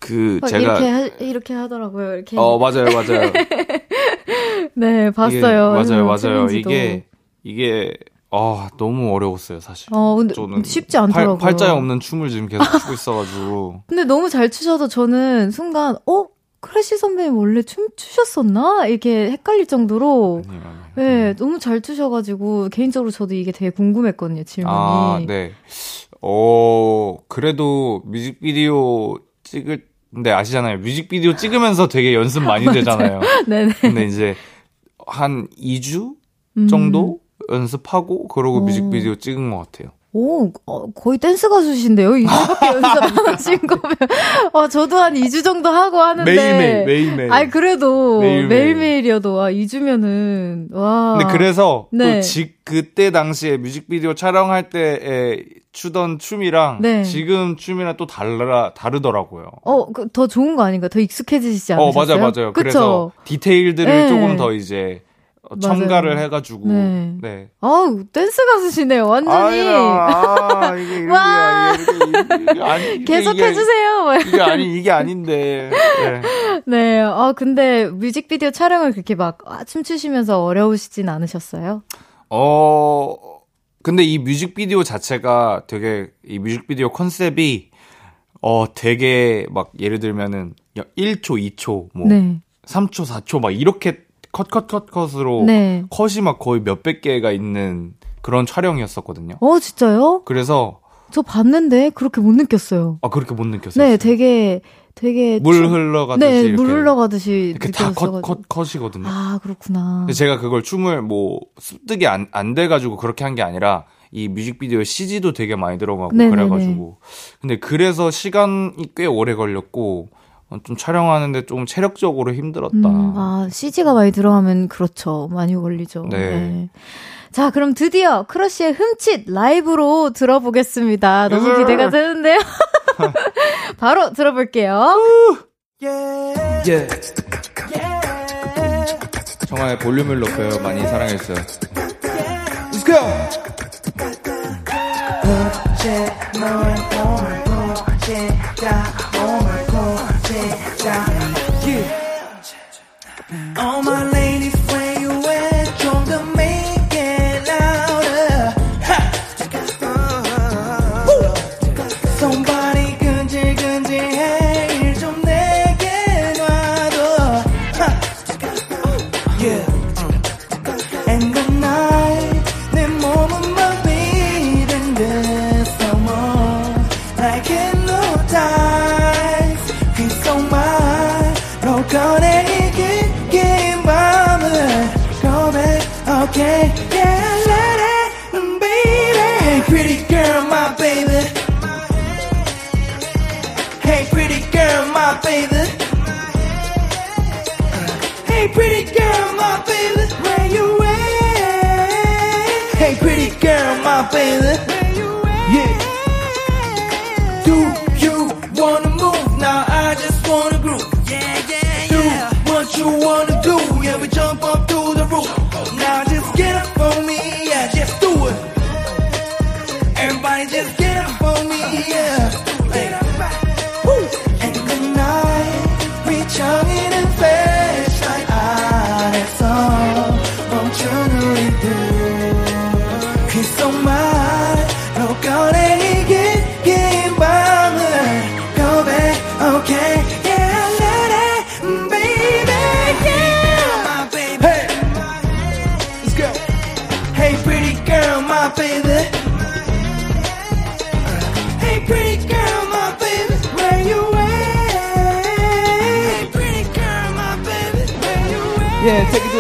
그 제가 이렇게 하, 이렇게 하더라고요. 이렇게. 어 맞아요 맞아요. 네 봤어요. 이게, 맞아요 맞아요. 이게 이게 아 너무 어려웠어요 사실. 어 근데 저는 쉽지 않더라고요. 팔, 자에 없는 춤을 지금 계속 추고 있어가지고. 근데 너무 잘 추셔서 저는 순간 어 크러쉬 선배님 원래 춤 추셨었나 이렇게 헷갈릴 정도로. 아니요, 아니요. 네 너무 잘 추셔가지고 개인적으로 저도 이게 되게 궁금했거든요 질문이. 아 네. 어 그래도 뮤직비디오 찍을 근데 아시잖아요. 뮤직비디오 찍으면서 되게 연습 많이 되잖아요. 네네. 근데 이제 한 2주 정도 음. 연습하고 그러고 오. 뮤직비디오 찍은 것 같아요. 오, 어, 거의 댄스 가수신데요? 2주밖에 연습 안 하신 거면. 어, 저도 한 2주 정도 하고 하는데. 매일매일, 매일매일. 아니, 그래도 매일매일. 이어도 와, 2주면은, 와. 근데 그래서, 네. 또 지, 그때 당시에 뮤직비디오 촬영할 때에 추던 춤이랑 네. 지금 춤이랑 또 달라 다르더라고요. 어, 그, 더 좋은 거 아닌가? 더 익숙해지시지 않으셨어요? 어, 맞아 맞아요. 그쵸? 그래서 디테일들을 네. 조금 더 이제 첨가를 맞아요. 해가지고. 네. 네. 아 댄스 가수시네요, 완전히. 아, 이게 와. 이게, 계속 이게, 해주세요. 이게 아니 이게 아닌데. 네. 네. 아 근데 뮤직비디오 촬영을 그렇게 막 아, 춤추시면서 어려우시진 않으셨어요? 어. 근데 이 뮤직비디오 자체가 되게 이 뮤직비디오 컨셉이 어 되게 막 예를 들면은 1초, 2초, 뭐 네. 3초, 4초 막 이렇게 컷, 컷, 컷, 컷으로 네. 컷이 막 거의 몇백 개가 있는 그런 촬영이었었거든요. 어, 진짜요? 그래서 저 봤는데 그렇게 못 느꼈어요. 아 그렇게 못 느꼈어요? 네, 되게 되게 물 춤... 흘러가듯이 네, 물 흘러가듯이 이렇게 다컷컷 컷이거든요. 아 그렇구나. 근데 제가 그걸 춤을 뭐 습득이 안 안 돼가지고 그렇게 한 게 아니라 이 뮤직비디오에 CG도 되게 많이 들어가고 네네네. 그래가지고 근데 그래서 시간이 꽤 오래 걸렸고 좀 촬영하는데 좀 체력적으로 힘들었다. 음, 아 CG가 많이 들어가면 그렇죠, 많이 걸리죠. 네. 네. 자, 그럼 드디어 크러쉬의 흠칫 라이브로 들어보겠습니다. 너무 기대가 되는데요. 바로 들어볼게요. yeah. Yeah. 정말 볼륨을 높여요. 많이 사랑해주세요. Let's go! All my ladies now, baby.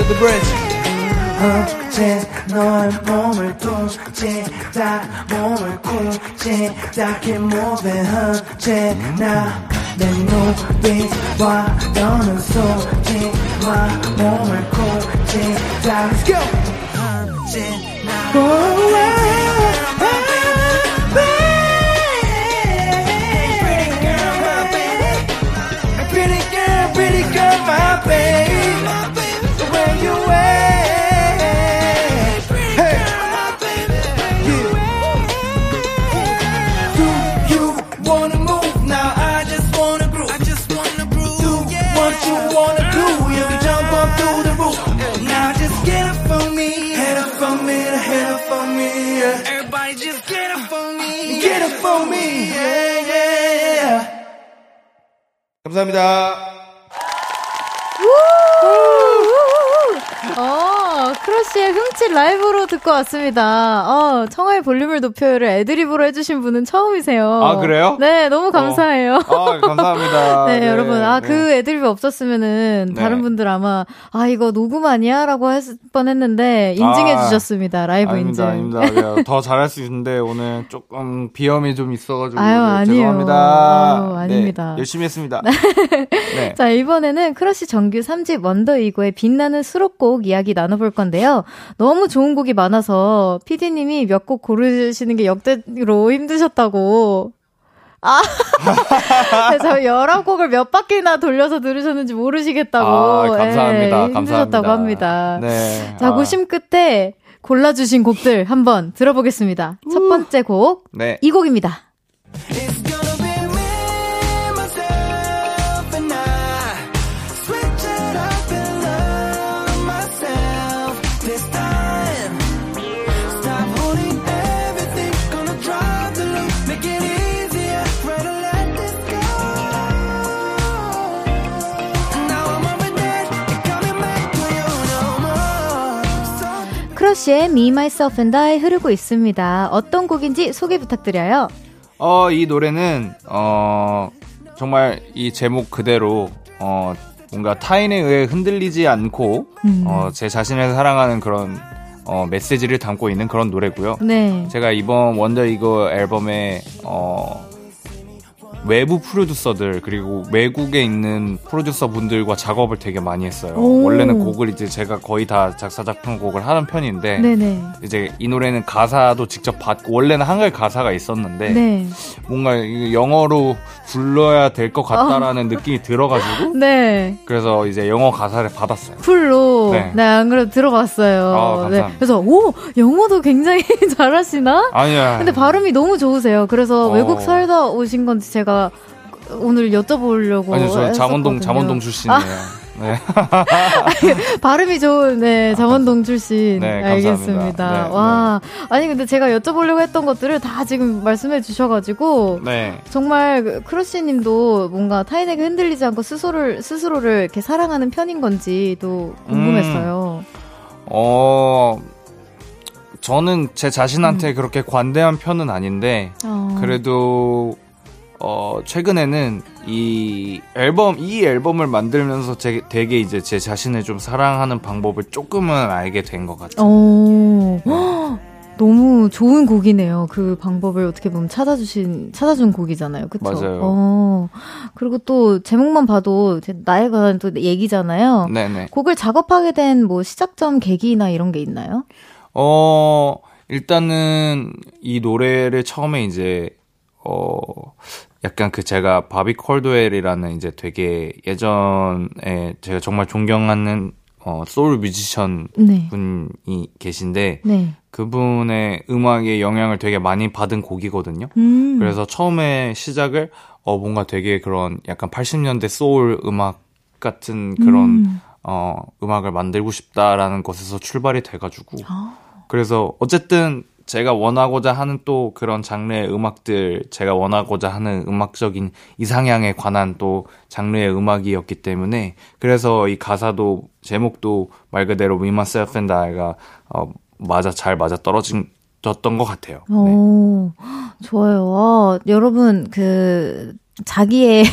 The bridge. 언제 너의 몸을 통제다 몸을 쿵제다게 moving 언제나 내 눈빛과 너는 속지마 몸을 쿵제다 Let's go! 언제 Go 감사합니다. 흠칫 라이브로 듣고 왔습니다. 어, 청하의 볼륨을 높여요를 애드립으로 해주신 분은 처음이세요. 아, 그래요? 네, 너무 감사해요. 어. 아, 감사합니다. 네, 네, 여러분. 아, 네. 그 애드립이 없었으면은 네. 다른 분들 아마, 아, 이거 녹음 아니야? 라고 했을 뻔 했는데, 인증해 아, 주셨습니다. 라이브 아닙니다, 인증. 아닙니다. 더 잘할 수 있는데, 오늘 조금 비염이 좀 있어가지고. 아유, 아니에요. 죄송합니다. 아유, 아닙니다. 네, 열심히 했습니다. 네. 자, 이번에는 크러쉬 정규 3집 wonderego의 빛나는 수록곡 이야기 나눠볼 건데요. 너무 좋은 곡이 많아서 PD님이 몇 곡 고르시는 게 역대로 힘드셨다고. 아, 저 19곡을 몇 바퀴나 돌려서 들으셨는지 모르시겠다고. 아, 감사합니다. 예, 힘드셨다고 감사합니다. 합니다. 네. 자, 고심 아. 끝에 골라주신 곡들 한번 들어보겠습니다. 첫 번째 곡. 네. 이 곡입니다. 크러쉬의 Me, Myself and I 흐르고 있습니다. 어떤 곡인지 소개 부탁드려요. 어, 이 노래는, 어, 정말 이 제목 그대로, 어, 뭔가 타인에 의해 흔들리지 않고, 음. 어, 제 자신을 사랑하는 그런, 어, 메시지를 담고 있는 그런 노래고요. 네. 제가 이번 wonderego 앨범에, 어, 외부 프로듀서들 그리고 외국에 있는 프로듀서 분들과 작업을 되게 많이 했어요. 오. 원래는 곡을 이제 제가 거의 다 작사 작곡곡을 하는 편인데 네네. 이제 이 노래는 가사도 직접 받고 원래는 한글 가사가 있었는데 네. 뭔가 영어로 불러야 될 것 같다라는 어. 느낌이 들어가지고 네. 그래서 이제 영어 가사를 받았어요. 풀로 네, 네 안 그래도 들어봤어요. 아, 네. 그래서 오 영어도 굉장히 잘하시나? 아니야. 근데 발음이 너무 좋으세요. 그래서 어. 외국 살다 오신 건지 제가 오늘 여쭤보려고. 아니요, 저 잠원동 잠원동 출신이에요. 아. 네. 발음이 좋은 네 잠원동 출신 네, 알겠습니다. 네, 와 네. 아니 근데 제가 여쭤보려고 했던 것들을 다 지금 말씀해 주셔 가지고 네. 정말 그 크러쉬님도 뭔가 타인에게 흔들리지 않고 스스로를 스스로를 이렇게 사랑하는 편인 건지도 궁금했어요. 음, 어 저는 제 자신한테 음. 그렇게 관대한 편은 아닌데 어. 그래도 어, 최근에는 이 앨범, 이 앨범을 만들면서 제, 되게 이제 제 자신을 좀 사랑하는 방법을 조금은 알게 된 것 같아요. 오, 네. 너무 좋은 곡이네요. 그 방법을 어떻게 보면 찾아주신, 찾아준 곡이잖아요. 그쵸? 맞아요. 어, 그리고 또 제목만 봐도 나에 관한 또 얘기잖아요. 네네. 곡을 작업하게 된 뭐 시작점 계기나 이런 게 있나요? 어, 일단은 이 노래를 처음에 이제 어, 약간 그 제가 바비 콜드웰이라는 이제 되게 예전에 제가 정말 존경하는 어, 소울 뮤지션 네. 분이 계신데 네. 그분의 음악에 영향을 되게 많이 받은 곡이거든요. 음. 그래서 처음에 시작을 어 뭔가 되게 그런 약간 80년대 소울 음악 같은 그런 음. 어 음악을 만들고 싶다라는 것에서 출발이 돼 가지고 아. 그래서 어쨌든 제가 원하고자 하는 또 그런 장르의 음악들, 제가 원하고자 하는 음악적인 이상향에 관한 또 장르의 음악이었기 때문에 그래서 이 가사도 제목도 말 그대로 We Myself and I가 어, 맞아 잘 맞아 떨어진 졌던 것 같아요. 네. 오, 좋아요. 아, 여러분 그 자기의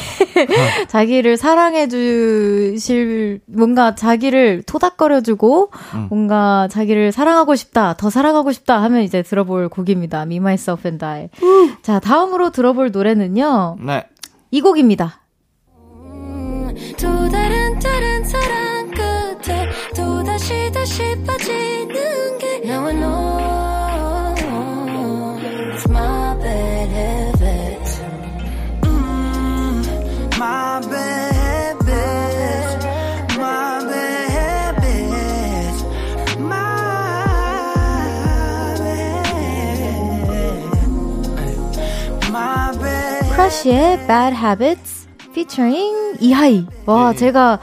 자기를 사랑해 주실 뭔가 자기를 토닥거려 주고 음. 뭔가 자기를 사랑하고 싶다 더 사랑하고 싶다 하면 이제 들어볼 곡입니다 Me Myself and I 음. 자 다음으로 들어볼 노래는요 네. 이 곡입니다 또 다른 다른 사랑 끝에 또 다시 다시 빠지 크러쉬의 Bad Habits featuring 이하이. 와, 네. 제가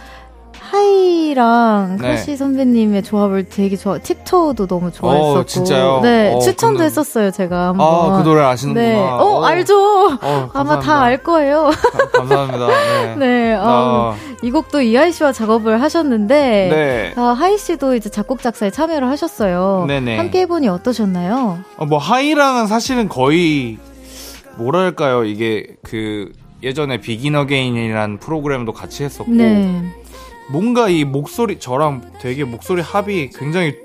하이랑 네. 크러쉬 선배님의 조합을 되게 좋아. Tip Toe도 너무 어, 좋아했었고. 어, 진짜요? 네, 어, 추천도 근데... 했었어요, 제가 한번. 아, 그 노래 아시는구나. 네. 어, 어. 알죠. 어, 아마 다 알 거예요. 감사합니다. 네. 네. 어, 이 곡도 이하이 씨와 작업을 하셨는데 네. 아, 하이 씨도 이제 작곡 작사에 참여를 하셨어요. 네네. 함께 해 보니 어떠셨나요? 어, 뭐 하이랑은 사실은 거의 뭐랄까요 이게 그 예전에 비긴 어게인이라는 프로그램도 같이 했었고 네. 뭔가 이 목소리 저랑 되게 목소리 합이 굉장히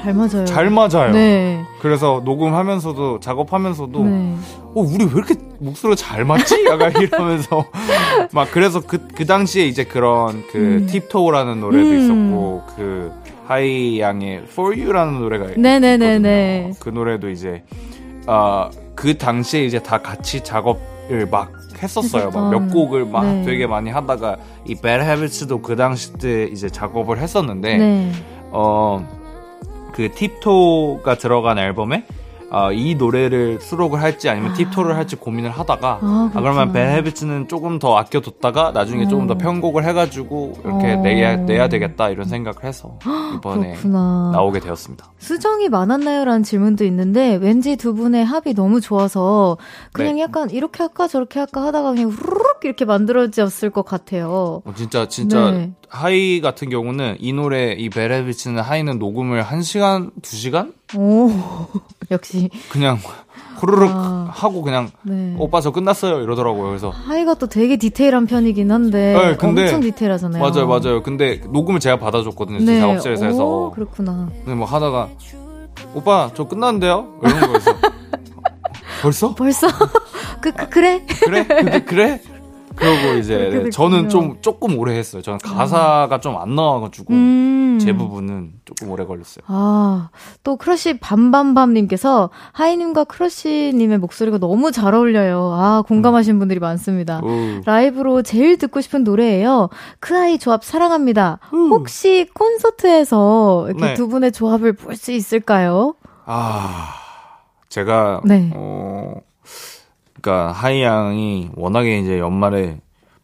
잘 맞아요. 잘 맞아요. 네. 그래서 녹음하면서도 작업하면서도 네. 어 우리 왜 이렇게 목소리가 잘 맞지? 약간 이러면서 막 그래서 그그 그 당시에 이제 그런 그 음. 팁토우라는 노래도 음. 있었고 그 하이 양의 For You라는 노래가 네네네네. 있거든요. 그 노래도 이제 아 그 당시에 이제 다 같이 작업을 막 했었어요. 막 몇 곡을 막 네. 되게 많이 하다가 이 Bad Habits도 그 당시 때 이제 작업을 했었는데 네. 어그 팁토가 들어간 앨범에 어, 이 노래를 수록을 할지 아니면 아. 팁토를 할지 고민을 하다가 아, 아 그러면 베헤비츠는 조금 더 아껴뒀다가 나중에 어. 조금 더 어. 편곡을 해가지고 이렇게 어. 내야 내야 되겠다 이런 생각을 해서 이번에 그렇구나. 나오게 되었습니다. 수정이 많았나요라는 질문도 있는데 왠지 두 분의 합이 너무 좋아서 그냥 네. 약간 이렇게 할까 저렇게 할까 하다가 그냥 후루룩 이렇게 만들어졌을 것 같아요. 어, 진짜 진짜 네. 하이 같은 경우는 이 노래 이 베헤비츠는 하이는 녹음을 1 시간 2 시간? 오 역시 그냥 후루룩 아, 하고 그냥 네. 오빠 저 끝났어요 이러더라고요. 그래서 하이가 또 되게 디테일한 편이긴 한데 네, 근데, 엄청 디테일하잖아요. 맞아요, 맞아요. 근데 녹음을 제가 받아줬거든요. 네. 작업실에서 해서. 오, 그렇구나. 근데 뭐 하다가 오빠 저 끝났는데요? 이런 거였어. 벌써? 벌써? 그, 그 그래? 그래? 근데 그래? 그러고 이제 저는 좀 조금 오래 했어요. 저는 가사가 좀 안 나와가지고 음. 제 부분은 조금 오래 걸렸어요. 아, 또 크러쉬 밤밤밤님께서 하이님과 크러쉬님의 목소리가 너무 잘 어울려요. 아, 공감하시는 음. 분들이 많습니다. 오. 라이브로 제일 듣고 싶은 노래예요. 그 아이 조합 사랑합니다. 음. 혹시 콘서트에서 이렇게 네. 두 분의 조합을 볼 수 있을까요? 아, 제가 네. 어. 그러니까 하이 양이 워낙에 이제 연말에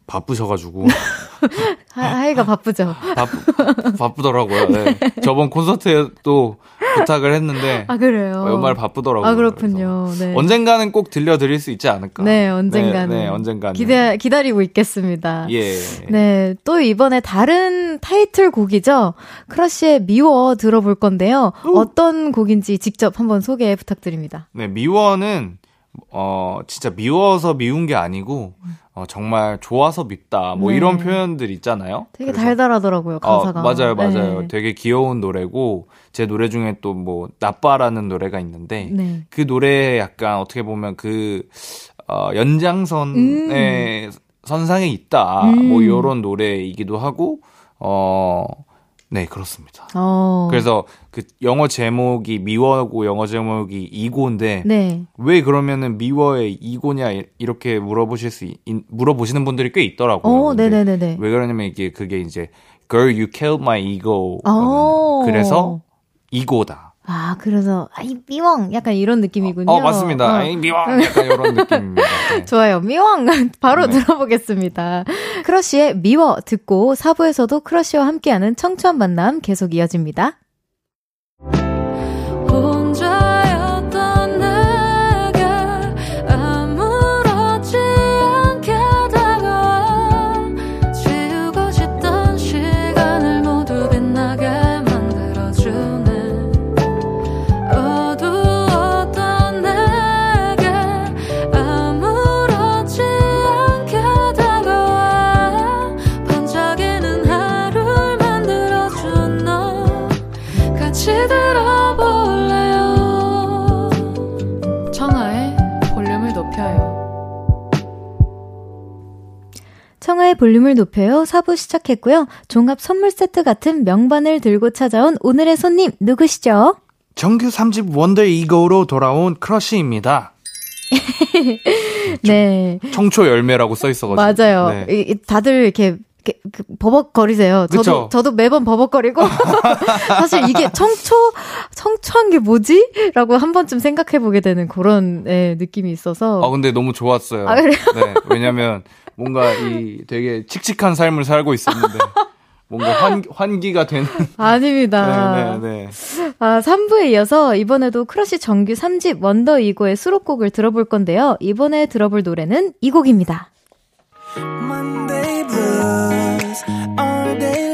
바쁘셔가지고 하이가 바쁘죠. 바쁘, 바쁘더라고요. 네. 저번 콘서트에 또 부탁을 했는데 아 그래요. 연말 바쁘더라고요. 아 그렇군요. 네. 언젠가는 꼭 들려드릴 수 있지 않을까. 네, 언젠가는. 네, 네 언젠가는 기대 기다리고 있겠습니다. 예. 네, 또 이번에 다른 타이틀 곡이죠. 크러쉬의 미워 들어볼 건데요. 오. 어떤 곡인지 직접 한번 소개 부탁드립니다. 네, 미워는 어, 진짜 미워서 미운 게 아니고, 어, 정말 좋아서 밉다. 뭐 네. 이런 표현들 있잖아요. 되게 달달하더라고요, 어, 가사가. 어, 맞아요, 맞아요. 네. 되게 귀여운 노래고, 제 노래 중에 또 뭐, 나빠라는 노래가 있는데, 네. 그 노래에 약간 어떻게 보면 그, 어, 연장선의 음. 선상에 있다. 뭐 음. 뭐 이런 노래이기도 하고, 어, 네, 그렇습니다. 어. 그래서 그 영어 제목이 미워고 영어 제목이 이고인데 네. 왜 그러면은 미워의 이고냐 이렇게 물어보실 수 물어보시는 분들이 꽤 있더라고요. 어, 네네네네. 왜 그러냐면 이게 그게 이제 girl you killed my ego. 어. 그래서 이고다. 아, 그래서, 아이, 미왕! 약간 이런 느낌이군요. 어, 맞습니다. 어. 아이, 미왕! 약간 이런 느낌입니다. 네. 좋아요. 미왕! 바로 네. 들어보겠습니다. 크러쉬의 미워 듣고 4부에서도 크러쉬와 함께하는 청초한 만남 계속 이어집니다. 볼륨을 높여요. 4부 시작했고요. 종합 선물 세트 같은 명반을 들고 찾아온 오늘의 손님 누구시죠? 정규 3집 원더 이거로 돌아온 크러쉬입니다. 네. 청초 열매라고 써 있어가지고. 맞아요. 네. 다들 이렇게 그 버벅거리세요. 저도 그쵸? 저도 매번 버벅거리고 사실 이게 청초 청초한 게 뭐지?라고 한 번쯤 생각해 보게 되는 그런 네, 느낌이 있어서. 아 근데 너무 좋았어요. 아, 그래요? 네, 왜냐면 뭔가 이 되게 칙칙한 삶을 살고 있었는데 뭔가 환, 환기가 되는. 아닙니다. 네네네. 네, 네. 아, 3부에 이어서 이번에도 크러쉬 정규 3집 wonderego의 수록곡을 들어볼 건데요. 이번에 들어볼 노래는 이 곡입니다. Monday blues, all day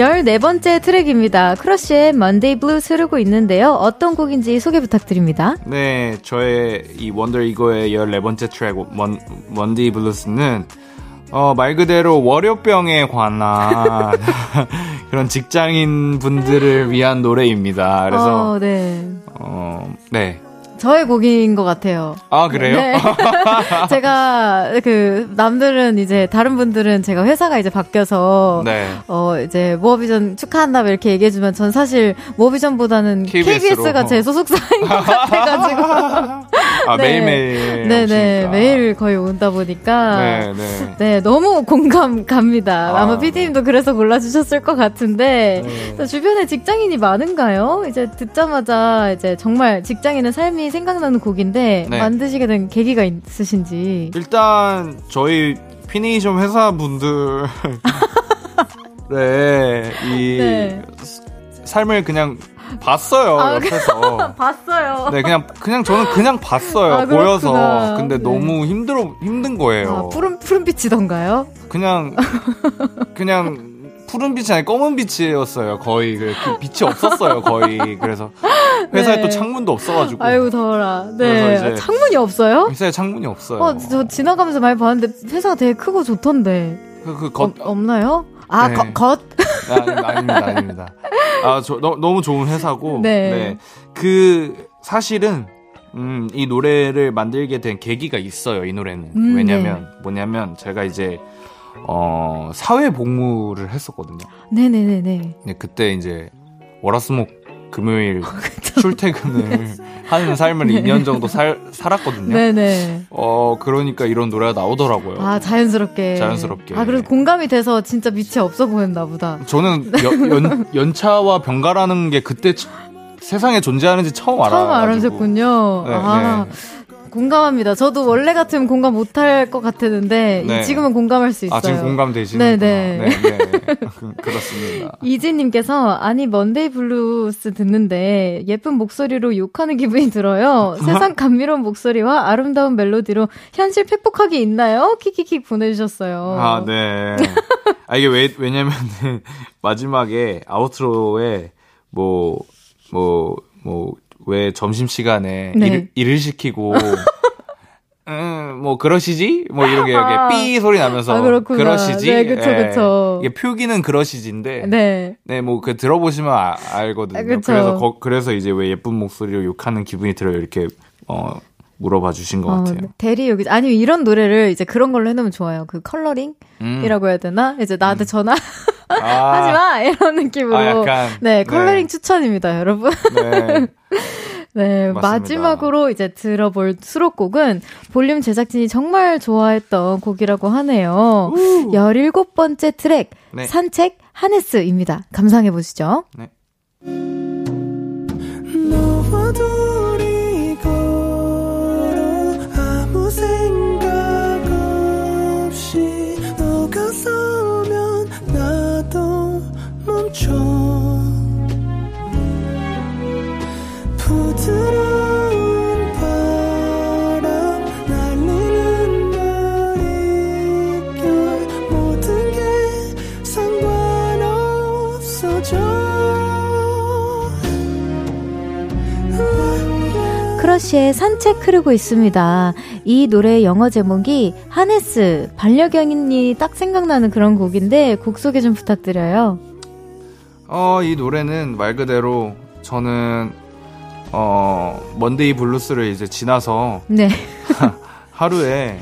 14번째 트랙입니다. 크러쉬의 Monday Blues 흐르고 있는데요. 어떤 곡인지 소개 부탁드립니다. 네, 저의 이 wonderego의 14번째 트랙 먼, Monday Blues는 어, 말 그대로 월요병에 관한 그런 직장인 분들을 위한 노래입니다. 그래서 어, 네. 어, 네. 저의 곡인 것 같아요. 아, 그래요? 네. 제가, 그, 남들은 이제, 다른 분들은 제가 회사가 이제 바뀌어서, 네. 어, 이제, 모어비전 축하한다, 이렇게 얘기해 주면, 전 사실, 모어비전보다는 KBS로. 가 제 소속사인 것 같아 가지고. 아, 네. 매일매일. 네네, 네. 매일 거의 온다 보니까. 네, 네. 네, 너무 공감 갑니다. 아. 마 PD님도 그래서 골라 주셨을 것 같은데, 네. 주변에 직장인이 많은가요? 이제 듣자마자, 이제, 정말 직장인의 삶이 생각나는 곡인데 네. 만드시게 된 계기가 있으신지. 일단 저희 피니이션 회사 분들 네, 이 네. 삶을 그냥 봤어요 아, 옆에서 봤어요. 네 그냥 그냥 저는 그냥 봤어요 아, 보여서 근데 네. 너무 힘들어 힘든 거예요. 아, 푸른 푸른 빛이던가요? 그냥 그냥 푸른 빛이 아니 검은 빛이었어요. 거의 그, 그 빛이 없었어요. 거의 그래서 회사에 네. 또 창문도 없어가지고. 아이고 더워라. 네. 창문이 없어요? 회사에 창문이 없어요. 어, 저 지나가면서 많이 봤는데 회사가 되게 크고 좋던데. 그, 그 겉, 어, 없나요? 아, 네. 거, 겉? 아, 아닙니다, 아닙니다. 아, 저, 너, 너무 좋은 회사고. 네. 네. 그, 사실은, 음, 이 노래를 만들게 된 계기가 있어요, 이 노래는. 음, 왜냐면, 네. 뭐냐면, 제가 이제, 어, 사회 복무를 했었거든요. 네네네네. 네, 그때 이제 월화수목 금요일 출퇴근을 하는 삶을 네. 2년 정도 살, 살았거든요. 네네. 어, 그러니까 이런 노래가 나오더라고요. 아, 자연스럽게. 자연스럽게. 아, 그래서 공감이 돼서 진짜 밑이 없어 보였나 보다. 저는 여, 연, 연차와 병가라는 게 그때 세상에 존재하는지 처음 알아요. 처음 알았군요. 네, 아. 네. 공감합니다. 저도 원래 같으면 공감 못할 것 같았는데 네. 지금은 공감할 수 있어요. 아 지금 공감되시는구나. 네네. 네. 네, 네. 그렇습니다. 이지님께서 아니 Monday Blues 듣는데 예쁜 목소리로 욕하는 기분이 들어요. 세상 감미로운 목소리와 아름다운 멜로디로 현실 팩폭하기 있나요? 키키키 보내주셨어요. 아 네. 아 이게 왜 왜냐면은 마지막에 아우트로에 뭐 뭐, 뭐, 왜 점심시간에 네. 일, 일을 시키고, 음, 뭐, 그러시지? 뭐, 이렇게, 이렇게, 아, 삐 소리 나면서. 아, 그러시지? 네, 그쵸, 예. 그쵸. 이게 표기는 그러시지인데. 네. 네, 뭐, 그, 들어보시면 아, 알거든요. 아, 그래서, 거, 그래서 이제 왜 예쁜 목소리로 욕하는 기분이 들어요. 이렇게, 어, 물어봐 주신 것 어, 같아요. 대리 여기 아니면 이런 노래를 이제 그런 걸로 해놓으면 좋아요. 그 컬러링이라고 음. 해야 되나? 이제 나한테 음. 전화 아. 하지 마 이런 느낌으로. 아, 약간, 네, 컬러링 네. 추천입니다, 여러분. 네. 네, 맞습니다. 마지막으로 이제 들어볼 수록곡은 볼륨 제작진이 정말 좋아했던 곡이라고 하네요. 우. 17번째 트랙, 네. 산책 Harness입니다. 감상해 보시죠. 네. 크러쉬의 산책 흐르고 있습니다. 이 노래 영어 제목이 하네스, 반려견이 딱 생각나는 그런 곡인데 곡 소개 좀 부탁드려요. 어, 이 노래는 말 그대로 저는 어, Monday Blues를 이제 지나서 네. 하루에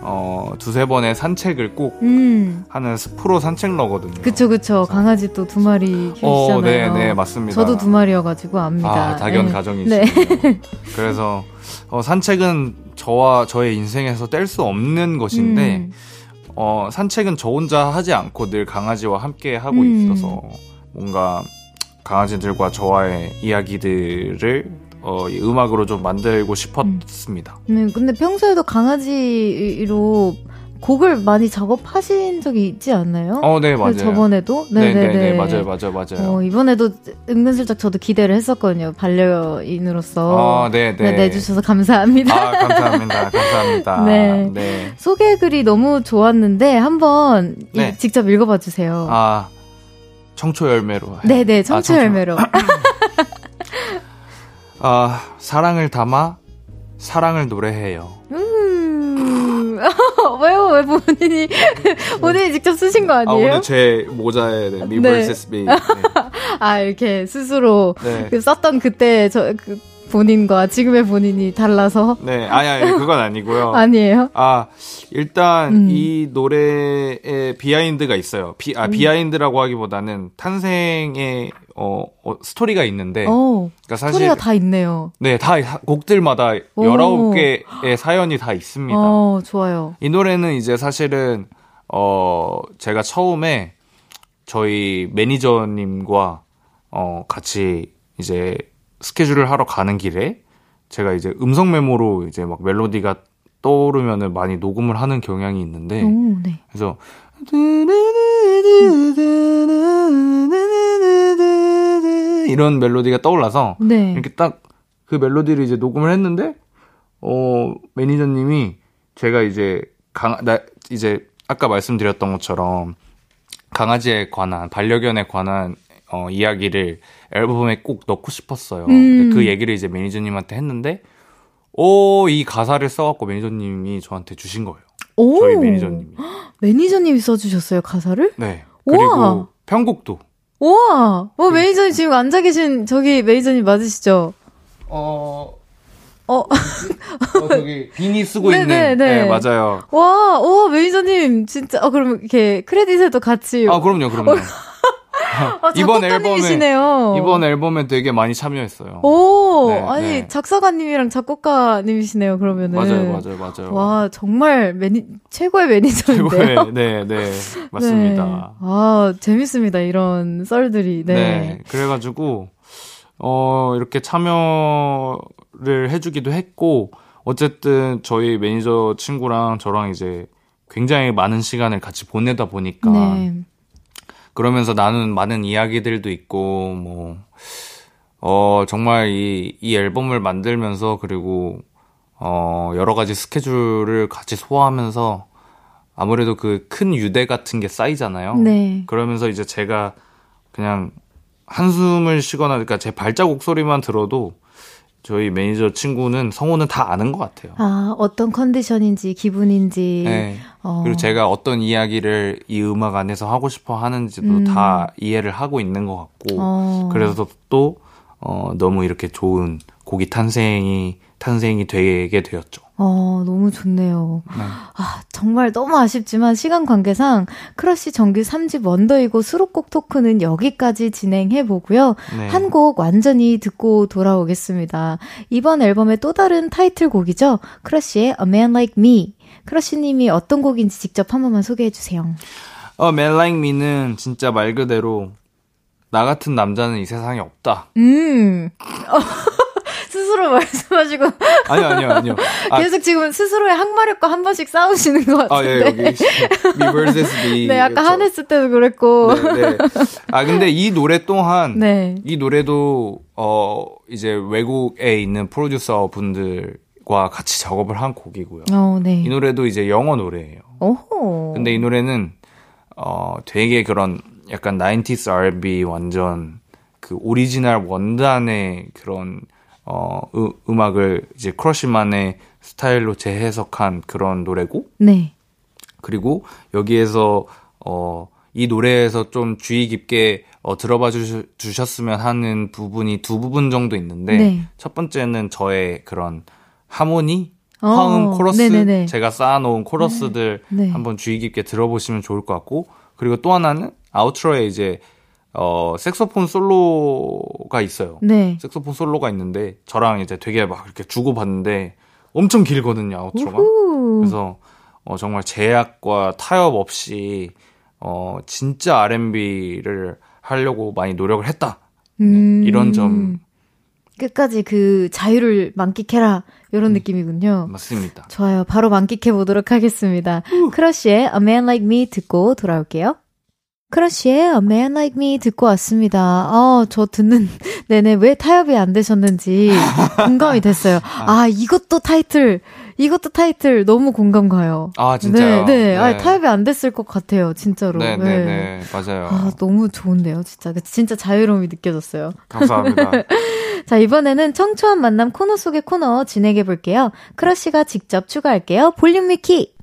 어, 두세 번의 산책을 꼭 음. 하는 프로 산책러거든요. 그쵸, 그쵸. 강아지 또 두 마리 키우시잖아요. 어, 네, 네, 맞습니다. 저도 두 마리여가지고 압니다. 아, 다견 네. 가정이시네요. 네. 그래서, 어, 산책은 저와 저의 인생에서 뗄 수 없는 것인데, 음. 어, 산책은 저 혼자 하지 않고 늘 강아지와 함께 하고 음. 있어서, 뭔가 강아지들과 저와의 이야기들을 어, 음악으로 좀 만들고 싶었습니다. 네, 근데 평소에도 강아지로 곡을 많이 작업하신 적이 있지 않나요? 어, 네, 맞아요. 저번에도? 네네네. 네, 네, 네, 맞아요, 맞아요, 맞아요. 어, 이번에도 은근슬쩍 저도 기대를 했었거든요. 반려인으로서. 어, 네, 네. 네 내주셔서 감사합니다. 아, 감사합니다. 감사합니다. 네. 네. 소개글이 너무 좋았는데, 한번 네. 직접 읽어봐 주세요. 아, 청초 열매로. 네네, 청초, 아, 청초. 열매로. 아, 사랑을 담아 사랑을 노래해요. 음. 왜요? 왜 본인이 본인이 직접 쓰신 거 아니에요? 아, 오늘 제 모자에 네, me vs me. 네. 아 이렇게 스스로 네. 그 썼던 그때 저 그, 본인과 지금의 본인이 달라서? 네, 아니, 아니, 그건 아니고요. 아니에요? 아, 일단 음. 이 노래에 비하인드가 있어요. 비, 아, 음. 비하인드라고 하기보다는 탄생의 어, 어 스토리가 있는데. 오, 그러니까 사실 스토리가 다 있네요. 네, 다 곡들마다 오. 19개의 사연이 다 있습니다. 어, 좋아요. 이 노래는 이제 사실은 어, 제가 처음에 저희 매니저님과 어, 같이 이제 스케줄을 하러 가는 길에 제가 이제 음성 메모로 이제 막 멜로디가 떠오르면은 많이 녹음을 하는 경향이 있는데 오, 네. 그래서 이런 멜로디가 떠올라서 네. 이렇게 딱 그 멜로디를 이제 녹음을 했는데 어 매니저님이 제가 이제 강 나 이제 아까 말씀드렸던 것처럼 강아지에 관한 반려견에 관한 어 이야기를 앨범에 꼭 넣고 싶었어요. 음. 그 얘기를 이제 매니저님한테 했는데, 오, 이 가사를 써갖고 매니저님이 저한테 주신 거예요. 오. 저희 매니저님이. 매니저님이 써주셨어요, 가사를? 네. 그리고 우와. 편곡도. 우와! 어, 매니저님 지금 앉아 계신 저기 매니저님 맞으시죠? 어, 어. 어, 저기, 비니 쓰고 네네네. 있는. 네, 맞아요. 와, 와, 매니저님, 진짜, 어, 그럼 이렇게 크레딧에도 같이. 아, 그럼요, 그럼요. 아, 이번 앨범에 이번 앨범에 되게 많이 참여했어요. 오, 네, 아니 네. 작사가님이랑 작곡가님이시네요. 그러면은 맞아요, 맞아요, 맞아요. 와 정말 매니 최고의 매니저인데요. 최고의, 네, 네, 맞습니다. 네. 아 재밌습니다 이런 썰들이. 네. 네, 그래가지고 어 이렇게 참여를 해주기도 했고 어쨌든 저희 매니저 친구랑 저랑 이제 굉장히 많은 시간을 같이 보내다 보니까. 네. 그러면서 나눈 많은 이야기들도 있고, 뭐, 어, 정말 이, 이 앨범을 만들면서 그리고, 어, 여러 가지 스케줄을 같이 소화하면서 아무래도 그 큰 유대 같은 게 쌓이잖아요. 네. 그러면서 이제 제가 그냥 한숨을 쉬거나, 그러니까 제 발자국 소리만 들어도 저희 매니저 친구는 성우는 다 아는 것 같아요. 아, 어떤 컨디션인지, 기분인지. 네. 어. 그리고 제가 어떤 이야기를 이 음악 안에서 하고 싶어 하는지도 음. 다 이해를 하고 있는 것 같고. 어. 그래서 또, 어, 너무 이렇게 좋은 곡이 탄생이, 탄생이 되게 되었죠. 어, 너무 좋네요. 네. 아, 정말 너무 아쉽지만 시간 관계상 크러쉬 정규 3집 wonderego 수록곡 토크는 여기까지 진행해 보고요. 네. 한곡 완전히 듣고 돌아오겠습니다. 이번 앨범의 또 다른 타이틀곡이죠. 크러쉬의 A Man Like Me. 크러쉬 님이 어떤 곡인지 직접 한 번만 소개해 주세요. A Man Like Me는 진짜 말 그대로 나 같은 남자는 이 세상에 없다. 음. 스스로 말씀하시고. 아니요, 아니요, 아니요. 아, 계속 지금 스스로의 항마력과 한 번씩 싸우시는 것 같은데. 아, 예, 여기. Me vs. Me. 네, 아까 하네스 때도 그랬고. 네, 네. 아, 근데 이 노래 또한, 네. 이 노래도, 어, 이제 외국에 있는 프로듀서 분들 과 같이 작업을 한 곡이고요. 어, 네. 이 노래도 이제 영어 노래예요. 오호. 근데 이 노래는, 어, 되게 그런 약간 90s R&B 완전 그 오리지널 원단의 그런 어, 으, 음악을 이제 크러쉬만의 스타일로 재해석한 그런 노래고. 네. 그리고 여기에서, 어, 이 노래에서 좀 주의 깊게 어, 들어봐 주, 주셨으면 하는 부분이 두 부분 정도 있는데, 네. 첫 번째는 저의 그런 하모니, 어, 화음, 코러스, 네네네. 제가 쌓아놓은 코러스들 네. 네. 한번 주의 깊게 들어보시면 좋을 것 같고, 그리고 또 하나는 아우트로에 이제 어, 색소폰 솔로가 있어요. 네. 색소폰 솔로가 있는데, 저랑 이제 되게 막 이렇게 주고받는데, 엄청 길거든요, 아우트로가. 우후. 그래서, 어, 정말 제약과 타협 없이, 어, 진짜 R&B를 하려고 많이 노력을 했다. 네, 음. 이런 점. 끝까지 그 자유를 만끽해라. 이런 음. 느낌이군요. 맞습니다. 좋아요. 바로 만끽해 보도록 하겠습니다. 우. 크러쉬의 A Man Like Me 듣고 돌아올게요. 크러쉬의 A Man Like Me 듣고 왔습니다. 어, 저 듣는 내내 왜 타협이 안 되셨는지 공감이 됐어요. 아, 이것도 타이틀, 이것도 타이틀 너무 공감 가요. 아, 진짜요? 네, 네. 네. 아, 타협이 안 됐을 것 같아요, 진짜로. 네, 네, 네, 네. 맞아요. 아, 너무 좋은데요, 진짜. 진짜 자유로움이 느껴졌어요. 감사합니다. 자, 이번에는 청초한 만남 코너 속의 코너 진행해 볼게요. 크러쉬가 직접 추가할게요. 볼륨 위키.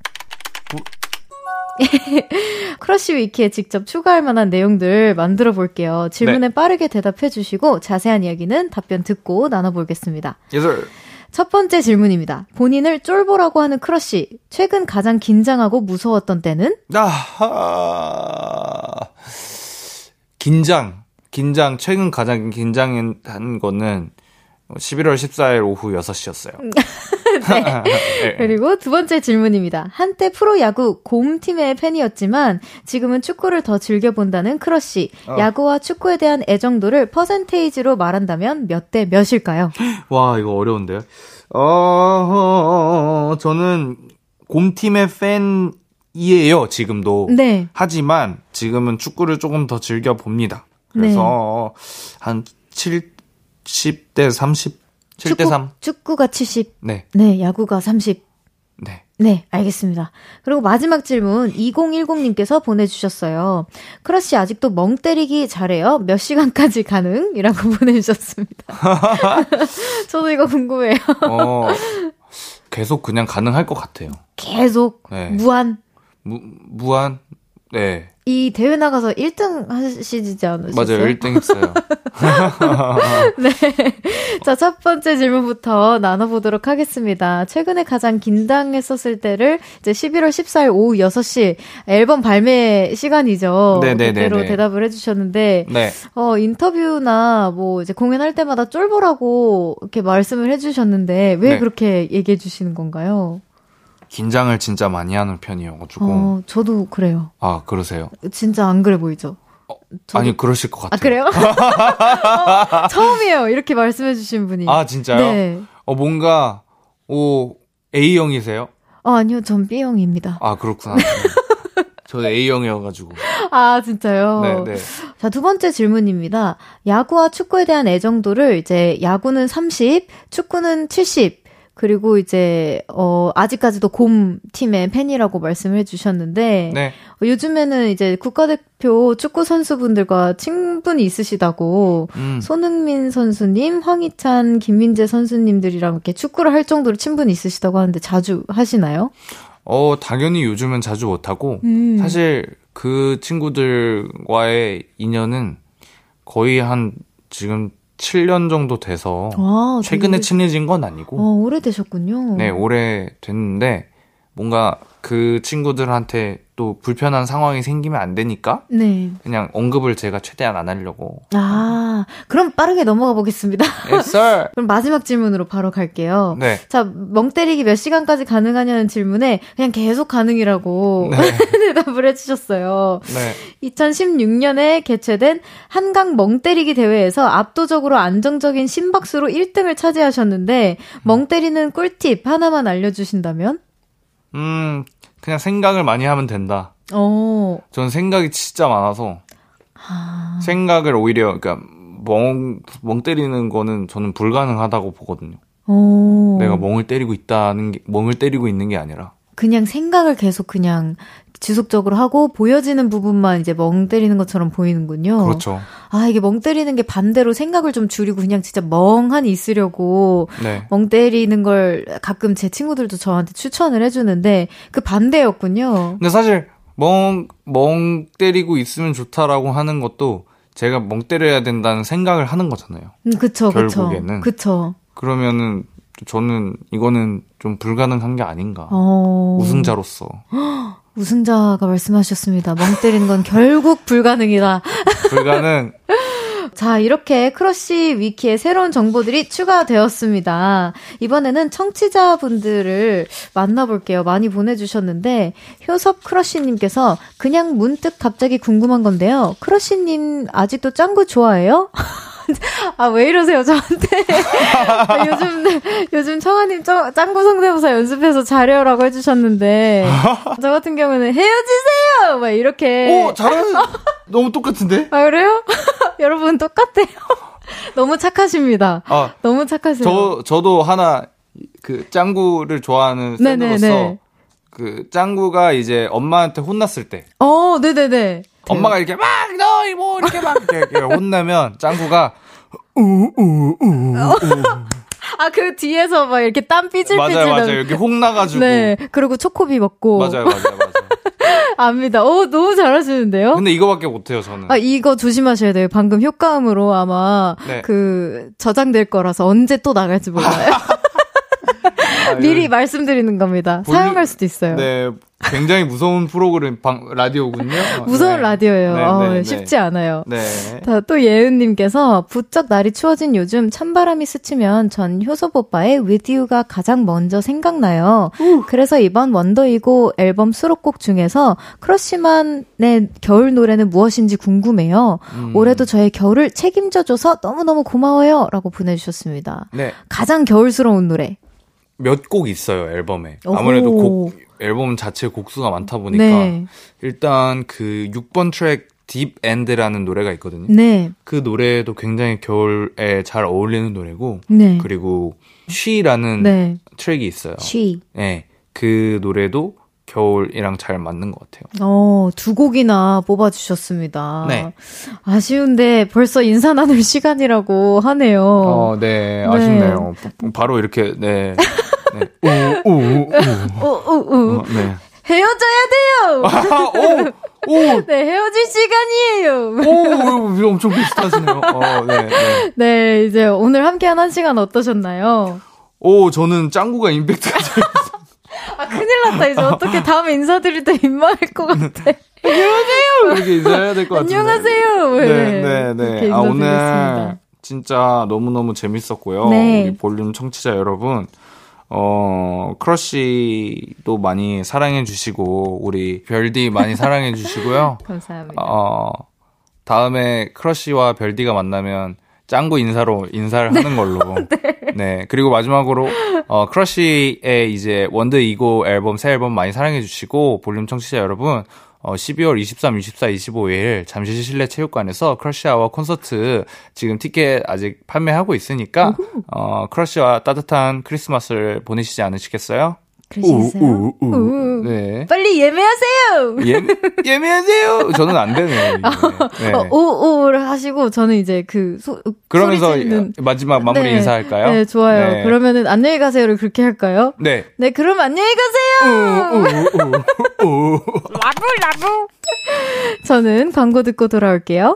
크러쉬 위키에 직접 추가할 만한 내용들 만들어 볼게요. 질문에 네. 빠르게 대답해 주시고 자세한 이야기는 답변 듣고 나눠보겠습니다. Yes, sir. 첫 번째 질문입니다. 본인을 쫄보라고 하는 크러쉬. 최근 가장 긴장하고 무서웠던 때는? 아, 긴장. 긴장. 최근 가장 긴장한 거는 11월 14일 오후 6시였어요. 네. 네. 그리고 두 번째 질문입니다. 한때 프로야구 곰팀의 팬이었지만 지금은 축구를 더 즐겨본다는 크러쉬. 어. 야구와 축구에 대한 애정도를 퍼센테이지로 말한다면 몇 대 몇일까요? 와, 이거 어려운데요. 어, 어, 어 저는 곰팀의 팬이에요, 지금도. 네. 하지만 지금은 축구를 조금 더 즐겨봅니다. 그래서 네. 한 7, 10대 30, 7대 축구, 3. 축구가 70. 네. 네, 야구가 30. 네. 네, 알겠습니다. 그리고 마지막 질문 2010님께서 보내주셨어요. 크러쉬 아직도 멍 때리기 잘해요? 몇 시간까지 가능? 이라고 보내주셨습니다. 저도 이거 궁금해요. 어, 계속 그냥 가능할 것 같아요. 계속? 네. 무한? 무, 무한? 네. 이 대회 나가서 1등 하시지 않으셨어요? 맞아요. 1등 했어요. 네. 자, 첫 번째 질문부터 나눠보도록 하겠습니다. 최근에 가장 긴장했었을 때를 이제 11월 14일 오후 6시 앨범 발매 시간이죠. 네네네. 그대로 대답을 해주셨는데, 네. 어, 인터뷰나 뭐 이제 공연할 때마다 쫄보라고 이렇게 말씀을 해주셨는데, 왜 네. 그렇게 얘기해 주시는 건가요? 긴장을 진짜 많이 하는 편이어가지고. 어, 저도 그래요. 아, 그러세요? 진짜 안 그래 보이죠? 어, 아니, 그러실 것 같아요. 아, 그래요? 어, 처음이에요. 이렇게 말씀해주신 분이. 아, 진짜요? 네. 어, 뭔가, 오, A형이세요? 어, 아니요. 전 B형입니다. 아, 그렇구나. 저 A형이어가지고. 아, 진짜요? 네, 네. 자, 두 번째 질문입니다. 야구와 축구에 대한 애정도를 이제 야구는 30, 축구는 70, 그리고 이제 어 아직까지도 곰 팀의 팬이라고 말씀을 해주셨는데 네. 어, 요즘에는 이제 국가대표 축구 선수분들과 친분이 있으시다고 음. 손흥민 선수님, 황희찬, 김민재 선수님들이랑 이렇게 축구를 할 정도로 친분이 있으시다고 하는데 자주 하시나요? 어 당연히 요즘은 자주 못 하고 음. 사실 그 친구들과의 인연은 거의 한 지금 7년 정도 돼서 아, 최근에 되게... 친해진 건 아니고. 어, 오래되셨군요. 네, 오래 됐는데 뭔가 그 친구들한테 또 불편한 상황이 생기면 안 되니까 네. 그냥 언급을 제가 최대한 안 하려고. 아, 그럼 빠르게 넘어가 보겠습니다. Yes, sir. 그럼 마지막 질문으로 바로 갈게요. 네. 자, 멍 때리기 몇 시간까지 가능하냐는 질문에 그냥 계속 가능이라고 네. 대답을 해주셨어요. 네. 2016년에 개최된 한강 멍 때리기 대회에서 압도적으로 안정적인 심박수로 1등을 차지하셨는데 멍 때리는 꿀팁 하나만 알려주신다면? 음, 그냥 생각을 많이 하면 된다. 어. 전 생각이 진짜 많아서 아... 생각을 오히려 그러니까 멍, 멍 때리는 거는 저는 불가능하다고 보거든요. 오. 내가 멍을 때리고 있다는 게, 멍을 때리고 있는 게 아니라. 그냥 생각을 계속 그냥 지속적으로 하고 보여지는 부분만 이제 멍 때리는 것처럼 보이는군요. 그렇죠. 아, 이게 멍 때리는 게 반대로 생각을 좀 줄이고 그냥 진짜 멍하니 있으려고 네. 멍 때리는 걸 가끔 제 친구들도 저한테 추천을 해주는데 그 반대였군요. 근데 사실 멍, 멍 때리고 있으면 좋다라고 하는 것도 제가 멍 때려야 된다는 생각을 하는 거잖아요. 음, 그쵸, 결국에는. 그쵸. 그러면은 저는 이거는 좀 불가능한 게 아닌가. 어... 우승자로서. 우승자가 말씀하셨습니다. 멍 때리는 건 결국 불가능이다. 불가능. 자, 이렇게 크러쉬 위키에 새로운 정보들이 추가되었습니다. 이번에는 청취자분들을 만나볼게요. 많이 보내주셨는데, 효섭 크러쉬님께서 그냥 문득 갑자기 궁금한 건데요. 크러쉬님 아직도 짱구 좋아해요? 아, 왜 이러세요, 저한테. 아, 요즘, 요즘 청아님 짱구 성대모사 연습해서 잘해요라고 해주셨는데, 저 같은 경우는 헤어지세요! 막 이렇게. 오, 잘하는, 너무 똑같은데? 아, 그래요? 여러분 똑같아요. 너무 착하십니다. 아, 너무 착하세요. 저, 저도 하나, 그, 짱구를 좋아하는 팬으로서, 그, 짱구가 이제 엄마한테 혼났을 때. 어, 네네네. 엄마가 이렇게 막, 너, 뭐, 이렇게 막, 이렇게 혼나면, 짱구가, 우, 우, 우, 아, 그 뒤에서 막 이렇게 땀 삐질삐질. 맞아요, 맞아요. 이렇게 홍 나가지고. 네. 그리고 초코비 먹고. 맞아요, 맞아요, 맞아요. 압니다. 오, 너무 잘하시는데요? 근데 이거밖에 못해요, 저는. 아, 이거 조심하셔야 돼요. 방금 효과음으로 아마 네. 그 저장될 거라서 언제 또 나갈지 몰라요. 아, 미리 말씀드리는 겁니다. 볼륨, 사용할 수도 있어요. 네. 굉장히 무서운 프로그램 방, 라디오군요. 무서운 네. 라디오예요. 네, 어, 네, 쉽지 않아요. 네. 자, 또 예은님께서 부쩍 날이 추워진 요즘 찬바람이 스치면 전 효섭 오빠의 With You가 가장 먼저 생각나요. 우. 그래서 이번 원더이고 앨범 수록곡 중에서 크러쉬만의 겨울 노래는 무엇인지 궁금해요. 음. 올해도 저의 겨울을 책임져줘서 너무너무 고마워요. 라고 보내주셨습니다. 네. 가장 겨울스러운 노래. 몇 곡 있어요, 앨범에. 아무래도 곡, 앨범 자체 곡수가 많다 보니까 네. 일단 그 6번 트랙 Deep End라는 노래가 있거든요. 네. 그 노래도 굉장히 겨울에 잘 어울리는 노래고 네. 그리고 She라는 네. 트랙이 있어요. She. 네. 그 노래도 겨울이랑 잘 맞는 것 같아요. 어, 두 곡이나 뽑아주셨습니다. 네. 아쉬운데 벌써 인사 나눌 시간이라고 하네요. 어, 네. 아쉽네요. 네. 바로 이렇게, 네. 네. 오, 오, 오. 오, 오, 오. 어, 네. 헤어져야 돼요! 아, 오! 오! 네, 헤어질 시간이에요. 오, 엄청 비슷하시네요. 어, 네, 네. 네, 이제 오늘 함께한 한 시간 어떠셨나요? 오, 저는 짱구가 임팩트가 제일 아, 큰일 났다. 이제 어떻게 다음에 인사드릴 때 민망할 것 같아. 안녕하세요! 이렇게 인사해야 될 것 같은데. 안녕하세요! 네, 네, 네. 네. 아, 오늘 진짜 너무너무 재밌었고요. 네. 우리 볼륨 청취자 여러분. 어, 크러쉬도 많이 사랑해 주시고, 우리 별디 많이 사랑해 주시고요. 감사합니다. 어, 다음에 크러쉬와 별디가 만나면 짱구 인사로 인사를 하는 걸로. 네. 네. 그리고 마지막으로, 어, 크러쉬의 이제 wonderego 앨범, 새 앨범 많이 사랑해 주시고, 볼륨 청취자 여러분, 어, 12월 23, 24, 25일 잠실 실내 체육관에서 크러쉬아워 콘서트 지금 티켓 아직 판매하고 있으니까 어, 크러쉬와 따뜻한 크리스마스를 보내시지 않으시겠어요? 그러시겠어요? 우, 우, 우. 네. 빨리 예매하세요! 예, 예매하세요! 저는 안 되네요. 네. 어, 오, 오를 하시고, 저는 이제 그, 소, 그러면서 마지막 마무리 네. 인사할까요? 네, 좋아요. 네. 그러면은 안녕히 가세요를 그렇게 할까요? 네. 네, 그럼 안녕히 가세요! 우, 우, 우, 우. 라부, 라부! 저는 광고 듣고 돌아올게요.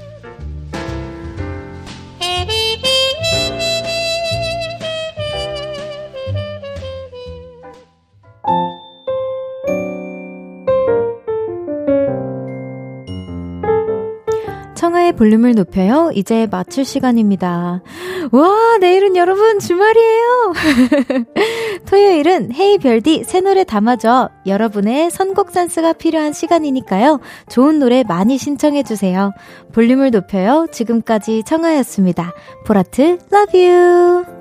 볼륨을 높여요. 이제 마칠 시간입니다. 와, 내일은 여러분 주말이에요. 토요일은 헤이 별디 새 노래 담아줘. 여러분의 선곡 센스가 필요한 시간이니까요. 좋은 노래 많이 신청해 주세요. 볼륨을 높여요. 지금까지 청하였습니다. 보라트, love you.